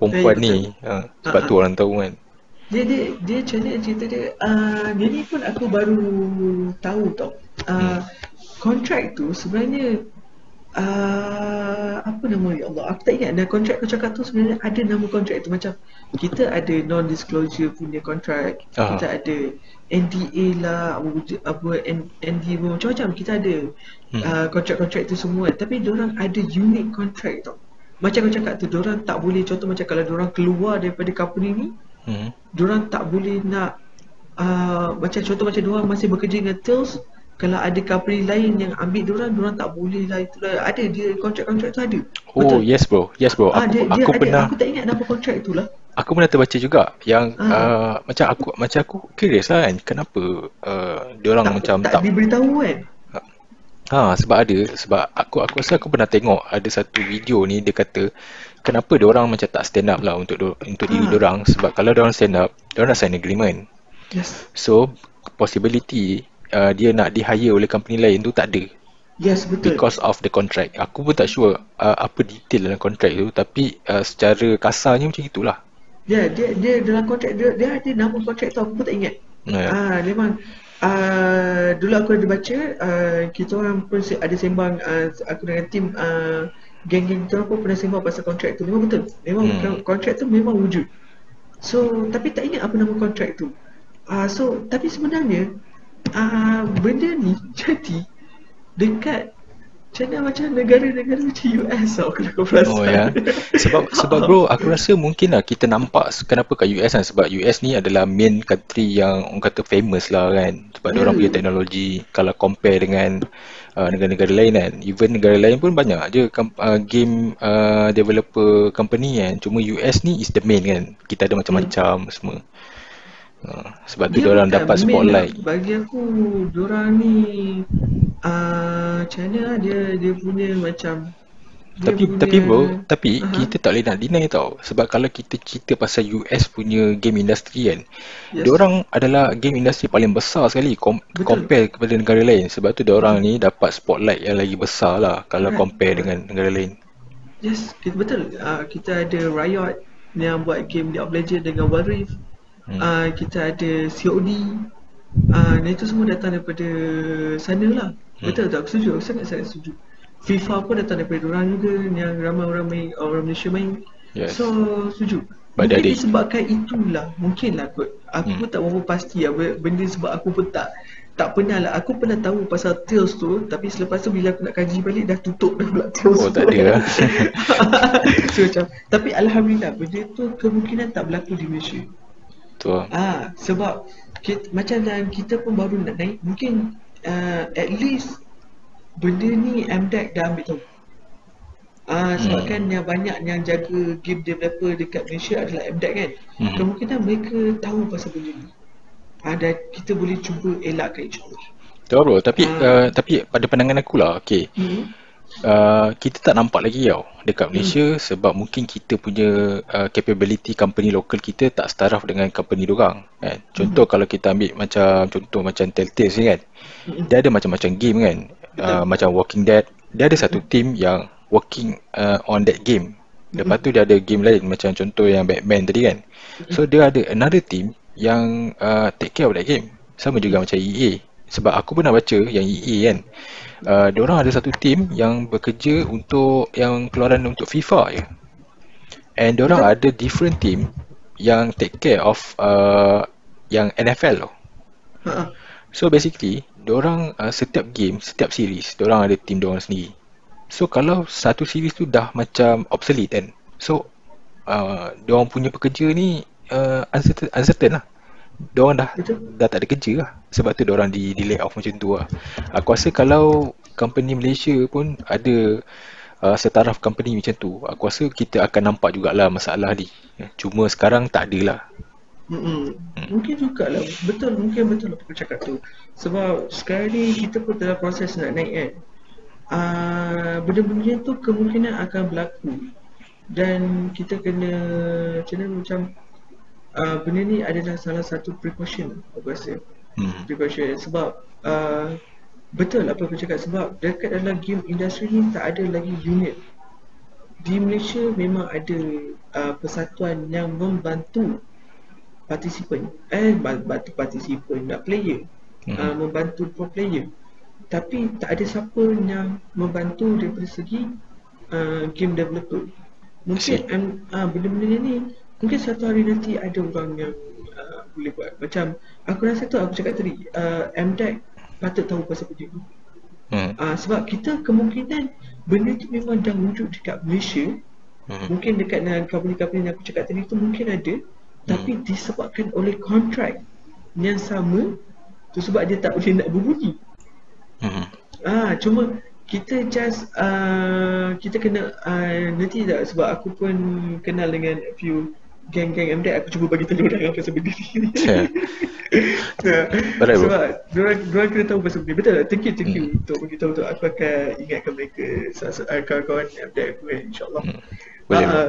perempuan Eh, ni. Ha, sebab Ah, tu ah. orang tahu kan. dia dia dia macam mana cerita dia uh, dia ni pun aku baru tahu tau uh, kontrak tu sebenarnya uh, apa nama ya Allah aku tak ingat dan kontrak kau cakap tu sebenarnya ada nama kontrak tu macam kita ada non disclosure punya kontrak Ah. kita ada NDA lah apa apa N- NDA pun macam-macam kita ada Hmm. uh, kontrak-kontrak tu semua tapi orang ada unique kontrak tau macam kau cakap tu orang tak boleh contoh macam kalau orang keluar daripada company ni Hmm. Diorang tak boleh nak uh, Macam contoh macam diorang masih bekerja dengan Tails Kalau ada company lain yang ambil diorang Diorang tak boleh lah itulah Ada dia kontrak-kontrak tu ada Oh yes bro. Yes bro. Ah, Aku dia, dia aku ada, pernah Aku tak ingat nama kontrak tu lah aku pernah terbaca juga yang Ah. uh, macam aku macam aku curious lah kan kenapa uh, dia orang tak, macam tak, tak diberitahu kan Ha sebab ada sebab aku aku rasa aku pernah tengok ada satu video ni dia kata kenapa dia orang macam tak stand up lah untuk do- untuk diri Ah. dia orang sebab kalau dia orang stand up dia orang nak sign agreement. Yes So possibility uh, dia nak di hire oleh company lain tu tak ada Yes betul because of the contract. Aku pun tak sure uh, apa detail dalam contract tu tapi uh, secara kasarnya macam itulah. Ya dia dia dalam kontrak dia, dia ada nama kontrak tu aku pun tak ingat Ya. Ah memang ah dulu aku ada baca ah, kita orang pun ada sembang ah, aku dengan tim ah, geng-geng kita pun pernah sembang pasal kontrak tu memang betul memang Hmm. kontrak tu memang wujud so tapi tak ingat apa nama kontrak tu ah so tapi sebenarnya ah benda ni jadi dekat macam mana macam negara-negara macam US tau kalau kau perasan. Oh ya. Sebab sebab bro aku rasa mungkin lah kita nampak kenapa kat US kan. Sebab US ni adalah main country yang orang kata famous lah kan. Sebab dia orang Hmm. punya teknologi kalau compare dengan uh, negara-negara lain kan. Even negara lain pun banyak je uh, game uh, developer company kan. Cuma US ni is the main kan. Kita ada macam-macam semua uh, sebab tu dia orang bukan dapat spotlight lah. Bagi aku Diorang ni uh, Macam mana lah, dia Dia punya macam dia Tapi punya, tapi bro, tapi Aha. kita tak boleh nak deny tau. Sebab kalau kita cerita pasal US punya game industry kan, Yes. yes. orang adalah game industry paling besar sekali com- Betul. compare kepada negara lain. Sebab tu orang ni dapat spotlight yang lagi besar lah kalau Correct. compare dengan negara lain. Yes Betul uh, Kita ada Riot Yang buat game League of Legends Dengan Wild Rift Hmm. uh, Kita ada COD uh, Dan itu semua datang daripada Sana lah Hmm. Betul tak? Aku setuju Aku sangat-sangat setuju FIFA pun datang daripada orang juga Yang ramai orang main Orang Malaysia main Yes. So setuju Mungkin adik- disebabkan itulah Mungkin lah kot Aku Hmm. pun tak berapa pasti lah Benda sebab aku pun tak Tak pernah lah Aku pernah tahu pasal Tales tu Tapi selepas tu bila aku nak kaji balik Dah tutup dah pula Tales Oh, tu tak ada lah. so macam Tapi Alhamdulillah Benda tu kemungkinan tak berlaku di Malaysia Tu lah. Ah, Sebab kita, Macam dan kita pun baru nak naik Mungkin uh, At least Benda ni MDEC dah ambil tahu Ah, sebab Hmm. kan yang banyak yang jaga game developer dekat Malaysia adalah MDEC kan. Hmm. Kemungkinan mereka tahu pasal benda ni. Ah, dan kita boleh cuba elakkan insyaAllah. Tu lah bro. Tapi Ah. uh, tapi pada pandangan aku lah, okay. Hmm. Uh, kita tak nampak lagi tau dekat Malaysia sebab mungkin kita punya uh, capability company local kita tak setaraf dengan company dorang kan. Contoh kalau kita ambil macam contoh macam Telltale ni kan. Hmm. Dia ada macam-macam game kan. Uh, macam Walking Dead. Dia ada satu team yang working uh, on that game. Lepas tu dia ada game lain macam contoh yang Batman tadi kan. So dia ada another team yang uh, take care of that game. Sama juga macam EA. Sebab aku pernah baca yang EA kan. Uh, diorang ada satu team yang bekerja untuk yang keluaran untuk FIFA je. And diorang ada different team yang take care of uh, yang NFL tu. So basically, orang uh, setiap game, setiap series, orang ada team orang sendiri. So kalau satu series tu dah macam obsolete kan. So uh, orang punya pekerja ni uh, uncertain, uncertain lah. Diorang dah Betul. dah tak ada kerja lah. Sebab tu diorang di, di lay off macam tu lah. Aku rasa kalau company Malaysia pun ada uh, setaraf company macam tu Aku rasa kita akan nampak jugalah masalah ni. Cuma sekarang tak ada lah. Mm-mm. Mungkin juga lah Betul mungkin betul apa cakap tu. Sebab sekarang ni kita pun dalam proses nak naik kan? Uh, Benda-benda tu kemungkinan akan berlaku. Dan kita kena Macam mana macam uh, benda ni adalah salah satu precaution aku rasa. Hmm. precaution sebab uh, betul apa aku cakap sebab dekat dalam game industri ni tak ada lagi unit. Di Malaysia memang ada uh, persatuan yang membantu partisipan eh bantu partisipan nak player hmm. uh, membantu pro player. Tapi tak ada siapa yang membantu daripada segi uh, game developer mungkin uh, benda-benda ni Mungkin satu hari nanti ada orang yang uh, boleh buat Macam aku rasa tu aku cakap tadi uh, MDEC patut tahu pasal benda ni hmm. uh, Sebab kita kemungkinan benda tu memang dah wujud dekat Malaysia hmm. Mungkin dekat dengan company-company yang aku cakap tadi tu mungkin ada hmm. Tapi disebabkan oleh kontrak yang sama tu sebab dia tak boleh nak berbunyi hmm. Ah, cuma kita just uh, kita kena uh, nanti tak sebab aku pun kenal dengan few geng-geng MDEC aku cuba bagi tahu orang pasal benda ni. Yeah. Betul. Sebab diorang, diorang kena tahu pasal benda Betul tak? Thank you, thank you hmm. untuk bagi tahu tu. Aku akan ingatkan mereka uh, kawan-kawan MDEC aku kan insyaAllah. Hmm. Boleh. Uh,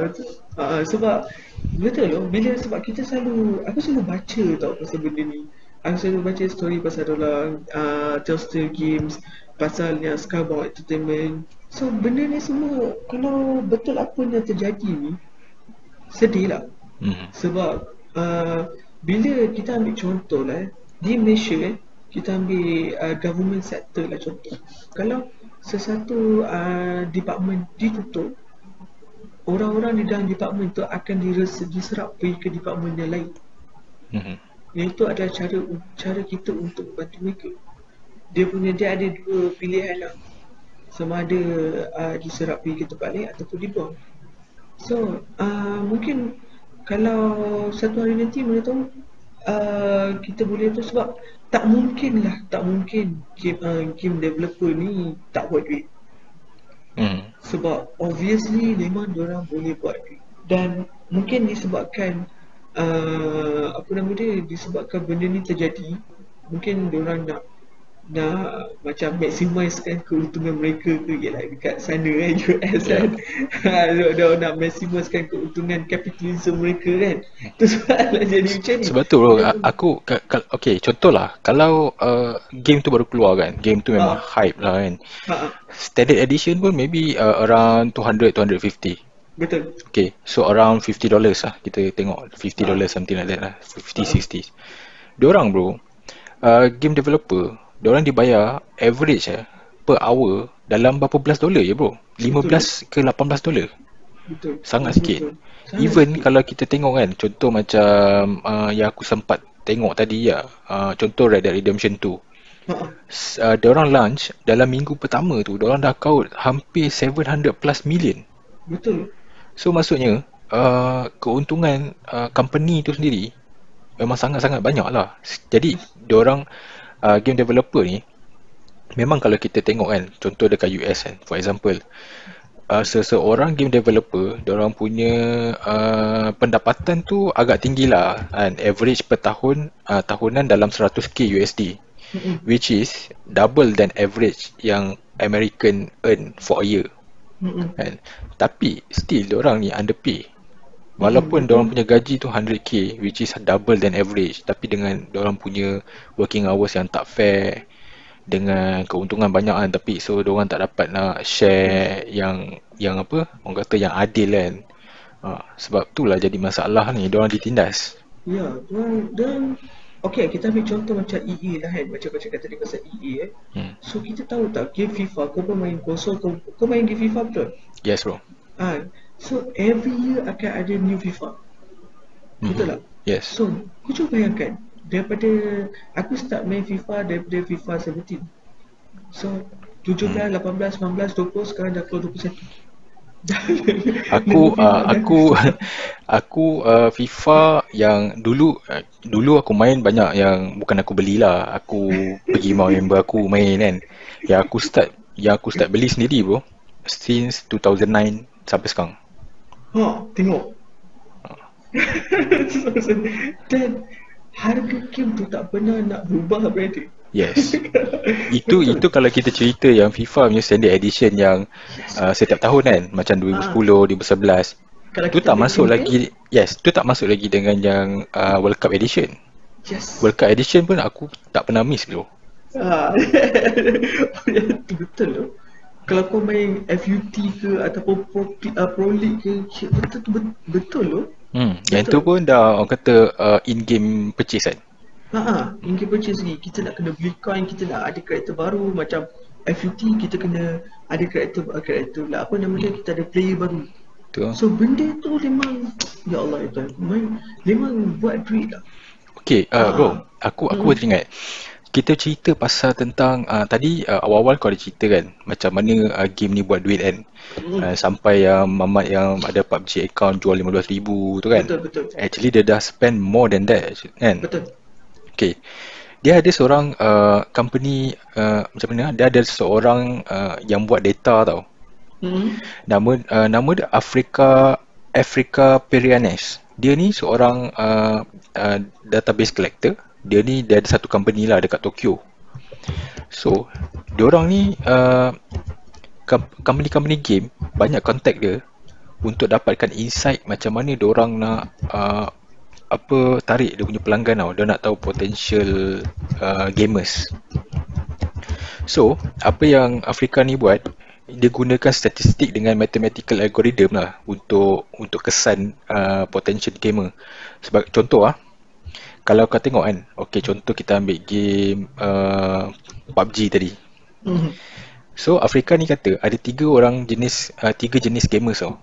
uh, sebab betul loh. Bila sebab kita selalu aku selalu baca tau pasal benda ni. Aku selalu baca story pasal orang uh, Telstar Games pasal yang Skybound Entertainment. So benda ni semua kalau betul apa yang terjadi ni sedih lah hmm. sebab uh, bila kita ambil contoh lah di Malaysia eh, kita ambil uh, government sector lah contoh. Kalau sesuatu uh, department ditutup orang-orang di dalam department tu akan diserap pergi ke department yang lain. Hmm. itu adalah cara cara kita untuk membantu mereka. Dia punya dia ada dua pilihan lah. Sama ada uh, diserap pergi ke tempat lain ataupun dibuang. So uh, mungkin kalau satu hari nanti mana tahu uh, kita boleh tu sebab tak mungkin lah tak mungkin game, uh, game developer ni tak buat duit hmm. sebab obviously memang orang boleh buat duit dan mungkin disebabkan uh, apa nama dia disebabkan benda ni terjadi mungkin orang nak nak macam maximizekan keuntungan mereka ke ialah dekat sana kan US kan yeah. dia nak maximizekan keuntungan kapitalisme mereka kan tu soalan jadi macam ni sebab tu bro aku okay contohlah kalau uh, game tu baru keluar kan game tu memang ha. hype lah kan ha. standard edition pun maybe uh, around 200 250 Betul. Okay, so around 50 dollars lah kita tengok 50 dollars something like that lah 50 60. Diorang bro, uh, game developer Diorang dibayar average eh, per hour dalam berapa belas dolar je bro? 15 Betul. ke 18 dolar Betul. Sangat sikit. Sangat Even sikit. kalau kita tengok kan Contoh macam uh, Yang aku sempat tengok tadi ya uh, Contoh Red Dead Redemption 2 uh, Diorang launch Dalam minggu pertama tu Diorang dah kaut Hampir 700 plus million. Betul. So maksudnya uh, Keuntungan uh, Company tu sendiri Memang sangat-sangat banyak lah Jadi Diorang uh, game developer ni memang kalau kita tengok kan contoh dekat US kan for example uh, seseorang game developer orang punya uh, pendapatan tu agak tinggi lah kan average per tahun uh, tahunan dalam 100k USD mm-hmm. which is double than average yang American earn for a year mm-hmm. kan tapi still orang ni underpay Walaupun hmm. orang punya gaji tu 100k which is double than average tapi dengan orang punya working hours yang tak fair dengan keuntungan banyak kan tapi so orang tak dapat nak share yang yang apa orang kata yang adil kan. Ha, sebab itulah jadi masalah ni orang ditindas. Ya, dan, dan Okay, kita ambil contoh macam EA lah kan Macam kau cakap tadi pasal EA eh hmm. So kita tahu tak game FIFA Kau pun main konsol kau, kau main game FIFA betul? Yes bro Ah, So every year akan ada new FIFA. Betul mm-hmm. tak? Yes. So kau cuba bayangkan daripada aku start main FIFA daripada FIFA 17 so 17, hmm. 18, 19, 20 sekarang dah keluar 21 aku uh, aku aku uh, FIFA yang dulu uh, dulu aku main banyak yang bukan aku belilah. Aku pergi mau member aku main kan. Yang aku start yang aku start beli sendiri bro since 2009 sampai sekarang ha tengok dan harga game tu tak pernah nak berubah berada Yes. itu itu kalau kita cerita yang FIFA punya standard edition yang uh, setiap tahun kan macam 2010, ha. 2011. Kalau itu tak masuk game, lagi yes, itu tak masuk lagi dengan yang uh, World Cup edition. Yes. World Cup edition pun aku tak pernah miss dulu. Ah. betul tu. Kalau kau main FUT ke ataupun Pro, uh, Pro League ke betul betul, betul tu. Hmm, betul. yang tu pun dah orang kata uh, in game purchase kan. Ha, in-game purchase ni kita nak kena beli coin, kita nak ada karakter baru macam FUT kita kena ada karakter karakter lah apa nama dia kita ada player baru. Betul. So benda tu memang ya Allah itu memang, memang buat duit lah. Okay, uh, bro, aku aku hmm. teringat kita cerita pasal tentang uh, tadi uh, awal-awal kau ada cerita kan macam mana uh, game ni buat duit kan hmm. uh, sampai yang uh, mamat yang ada PUBG account jual 15000 tu kan betul betul actually dia dah spend more than that kan betul Okay. Dia ada seorang uh, company uh, macam mana? Dia ada seorang uh, yang buat data tau. Hmm. Nama uh, nama dia Africa Africa Perianes. Dia ni seorang uh, uh, database collector. Dia ni dia ada satu company lah dekat Tokyo. So, dia orang ni uh, company-company game banyak contact dia untuk dapatkan insight macam mana dia orang nak uh, apa tarik dia punya pelanggan tau. Dia nak tahu potential uh, gamers. So apa yang Afrika ni buat dia gunakan statistik dengan mathematical algorithm lah untuk untuk kesan uh, potential gamer. Sebab contoh ah kalau kau tengok kan okey contoh kita ambil game uh, PUBG tadi. Mm-hmm. so Afrika ni kata ada tiga orang jenis uh, tiga jenis gamers tau.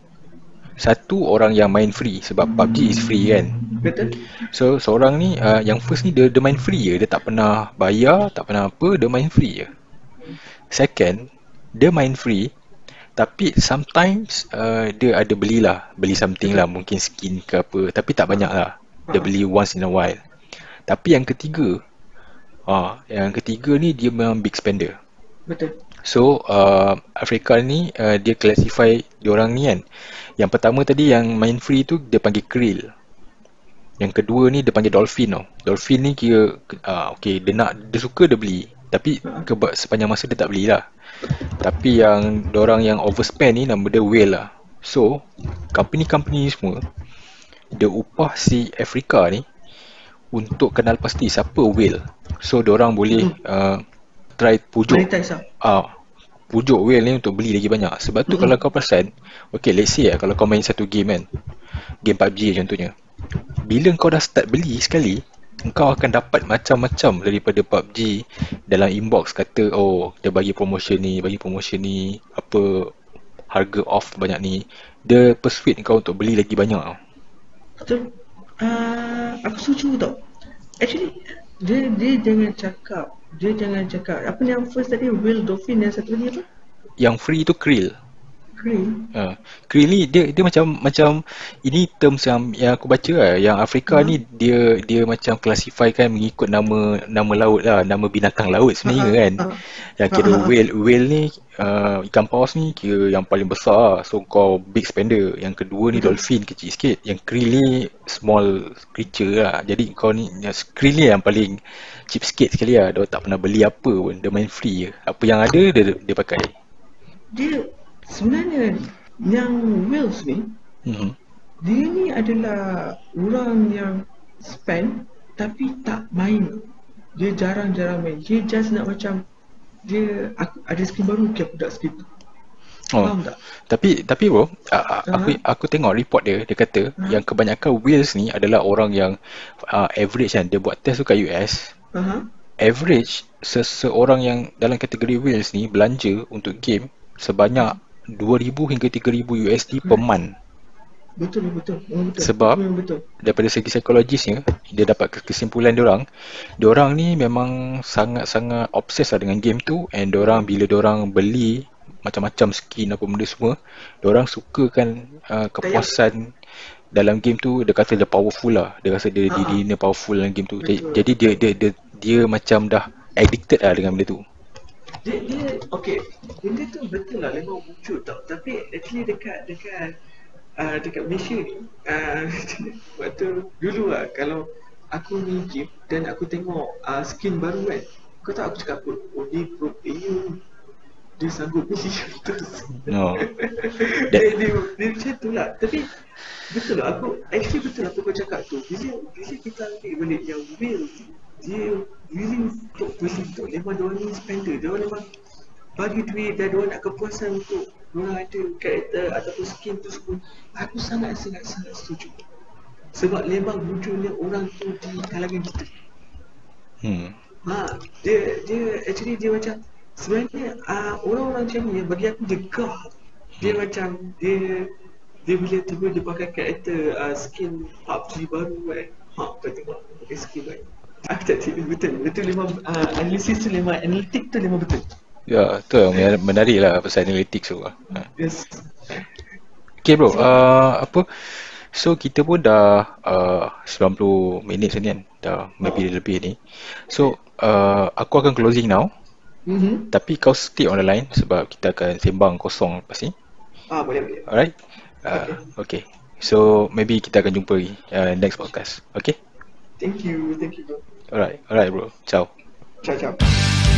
Satu orang yang main free sebab PUBG is free kan. Betul. So seorang ni uh, yang first ni dia, dia main free je. Dia tak pernah bayar tak pernah apa dia main free je. Second dia main free tapi sometimes uh, dia ada belilah. Beli something lah mungkin skin ke apa tapi tak banyak lah dia beli once in a while tapi yang ketiga ah yang ketiga ni dia memang big spender betul so uh, Afrika ni uh, dia classify dia orang ni kan yang pertama tadi yang main free tu dia panggil krill. Yang kedua ni dia panggil dolphin tau. Dolphin ni kira uh, okay, dia nak dia suka dia beli. Tapi ke, sepanjang masa dia tak belilah. Tapi yang orang yang overspend ni nama dia whale lah. So, company-company ni semua dia upah si Afrika ni untuk kenal pasti siapa whale. So, orang boleh hmm. uh, try pujuk. Uh, pujuk whale ni untuk beli lagi banyak sebab tu mm-hmm. kalau kau perasan okay let's say lah, kalau kau main satu game kan game PUBG contohnya bila kau dah start beli sekali kau akan dapat macam-macam daripada PUBG dalam inbox kata oh dia bagi promotion ni bagi promotion ni apa harga off banyak ni dia persuade kau untuk beli lagi banyak betul uh, aku setuju tau actually dia, dia jangan cakap dia jangan cakap apa yang first tadi Will Dolphin yang satu lagi apa? Yang free tu Krill. Krill. Ha. Krill ni dia dia macam macam ini terms yang yang aku baca lah yang Afrika hmm. ni dia dia macam classifykan mengikut nama nama laut lah nama binatang laut sebenarnya ha, kan. Ha. Yang kira ha, whale whale ni uh, ikan paus ni kira yang paling besar lah. so kau big spender. Yang kedua ni hmm. dolphin kecil sikit. Yang krill ni small creature lah. Jadi kau ni krill ni yang paling cheap sikit sekali lah Dia tak pernah beli apa pun Dia main free je Apa yang ada dia dia pakai Dia sebenarnya Yang Wills ni hmm. Dia ni adalah Orang yang spend Tapi tak main Dia jarang-jarang main Dia just nak macam Dia aku, ada skin baru Okay aku dah skin tu Oh. tak? Tapi tapi bro, uh, uh-huh. aku aku tengok report dia dia kata uh-huh. yang kebanyakan wheels ni adalah orang yang uh, average kan dia buat test tu kat US uh-huh. average seseorang yang dalam kategori whales ni belanja untuk game sebanyak 2000 hingga 3000 USD per month. Betul, betul. Betul. Sebab betul. daripada segi psikologisnya, dia dapat kesimpulan dia orang, dia orang ni memang sangat-sangat obses lah dengan game tu and dia orang bila dia orang beli macam-macam skin apa benda semua, dia orang sukakan uh, kepuasan dalam game tu dia kata dia powerful lah. Dia rasa dia uh-huh. diri dia powerful dalam game tu. Betul. Jadi dia, dia dia dia macam dah addicted lah dengan benda tu. Dia dia okey. Benda tu betul lah memang muncul tau. Tapi actually dekat dekat uh, dekat Malaysia ni uh, waktu dulu lah kalau aku ni game dan aku tengok uh, skin baru kan kau tahu aku cakap apa oh ni pro player dia sanggup beli terus no. dia, dia, dia, macam tu lah tapi betul lah aku actually betul lah apa kau cakap tu bila, bila kita ambil balik yang real dia really untuk beli tu memang dia orang ni spender. Dia orang memang bagi duit dan dia nak kepuasan untuk orang ada karakter ataupun skin tu semua. Aku sangat sangat sangat setuju. Sebab memang munculnya orang tu di kalangan kita. Hmm. ha, dia dia actually dia macam sebenarnya uh, orang-orang macam ni bagi aku dia gah dia hmm. macam dia dia bila tiba dia pakai karakter uh, skin PUBG baru kan ha kau tengok pakai skin kan aku tak tahu betul betul memang uh, analisis tu memang analitik tu memang betul Ya, tu yang menarik lah pasal analytics tu. Ha. Yes. Okay bro, uh, apa? So kita pun dah uh, 90 minit ni kan. Dah maybe oh. lebih ni. So uh, aku akan closing now. Mm-hmm. Tapi kau stay on the line sebab kita akan sembang kosong lepas ni. Ah, boleh boleh. Alright. Uh, okay. okay. So maybe kita akan jumpa uh, next podcast. Okay? Thank you. Thank you bro. Alright. Alright bro. Ciao. Ciao ciao.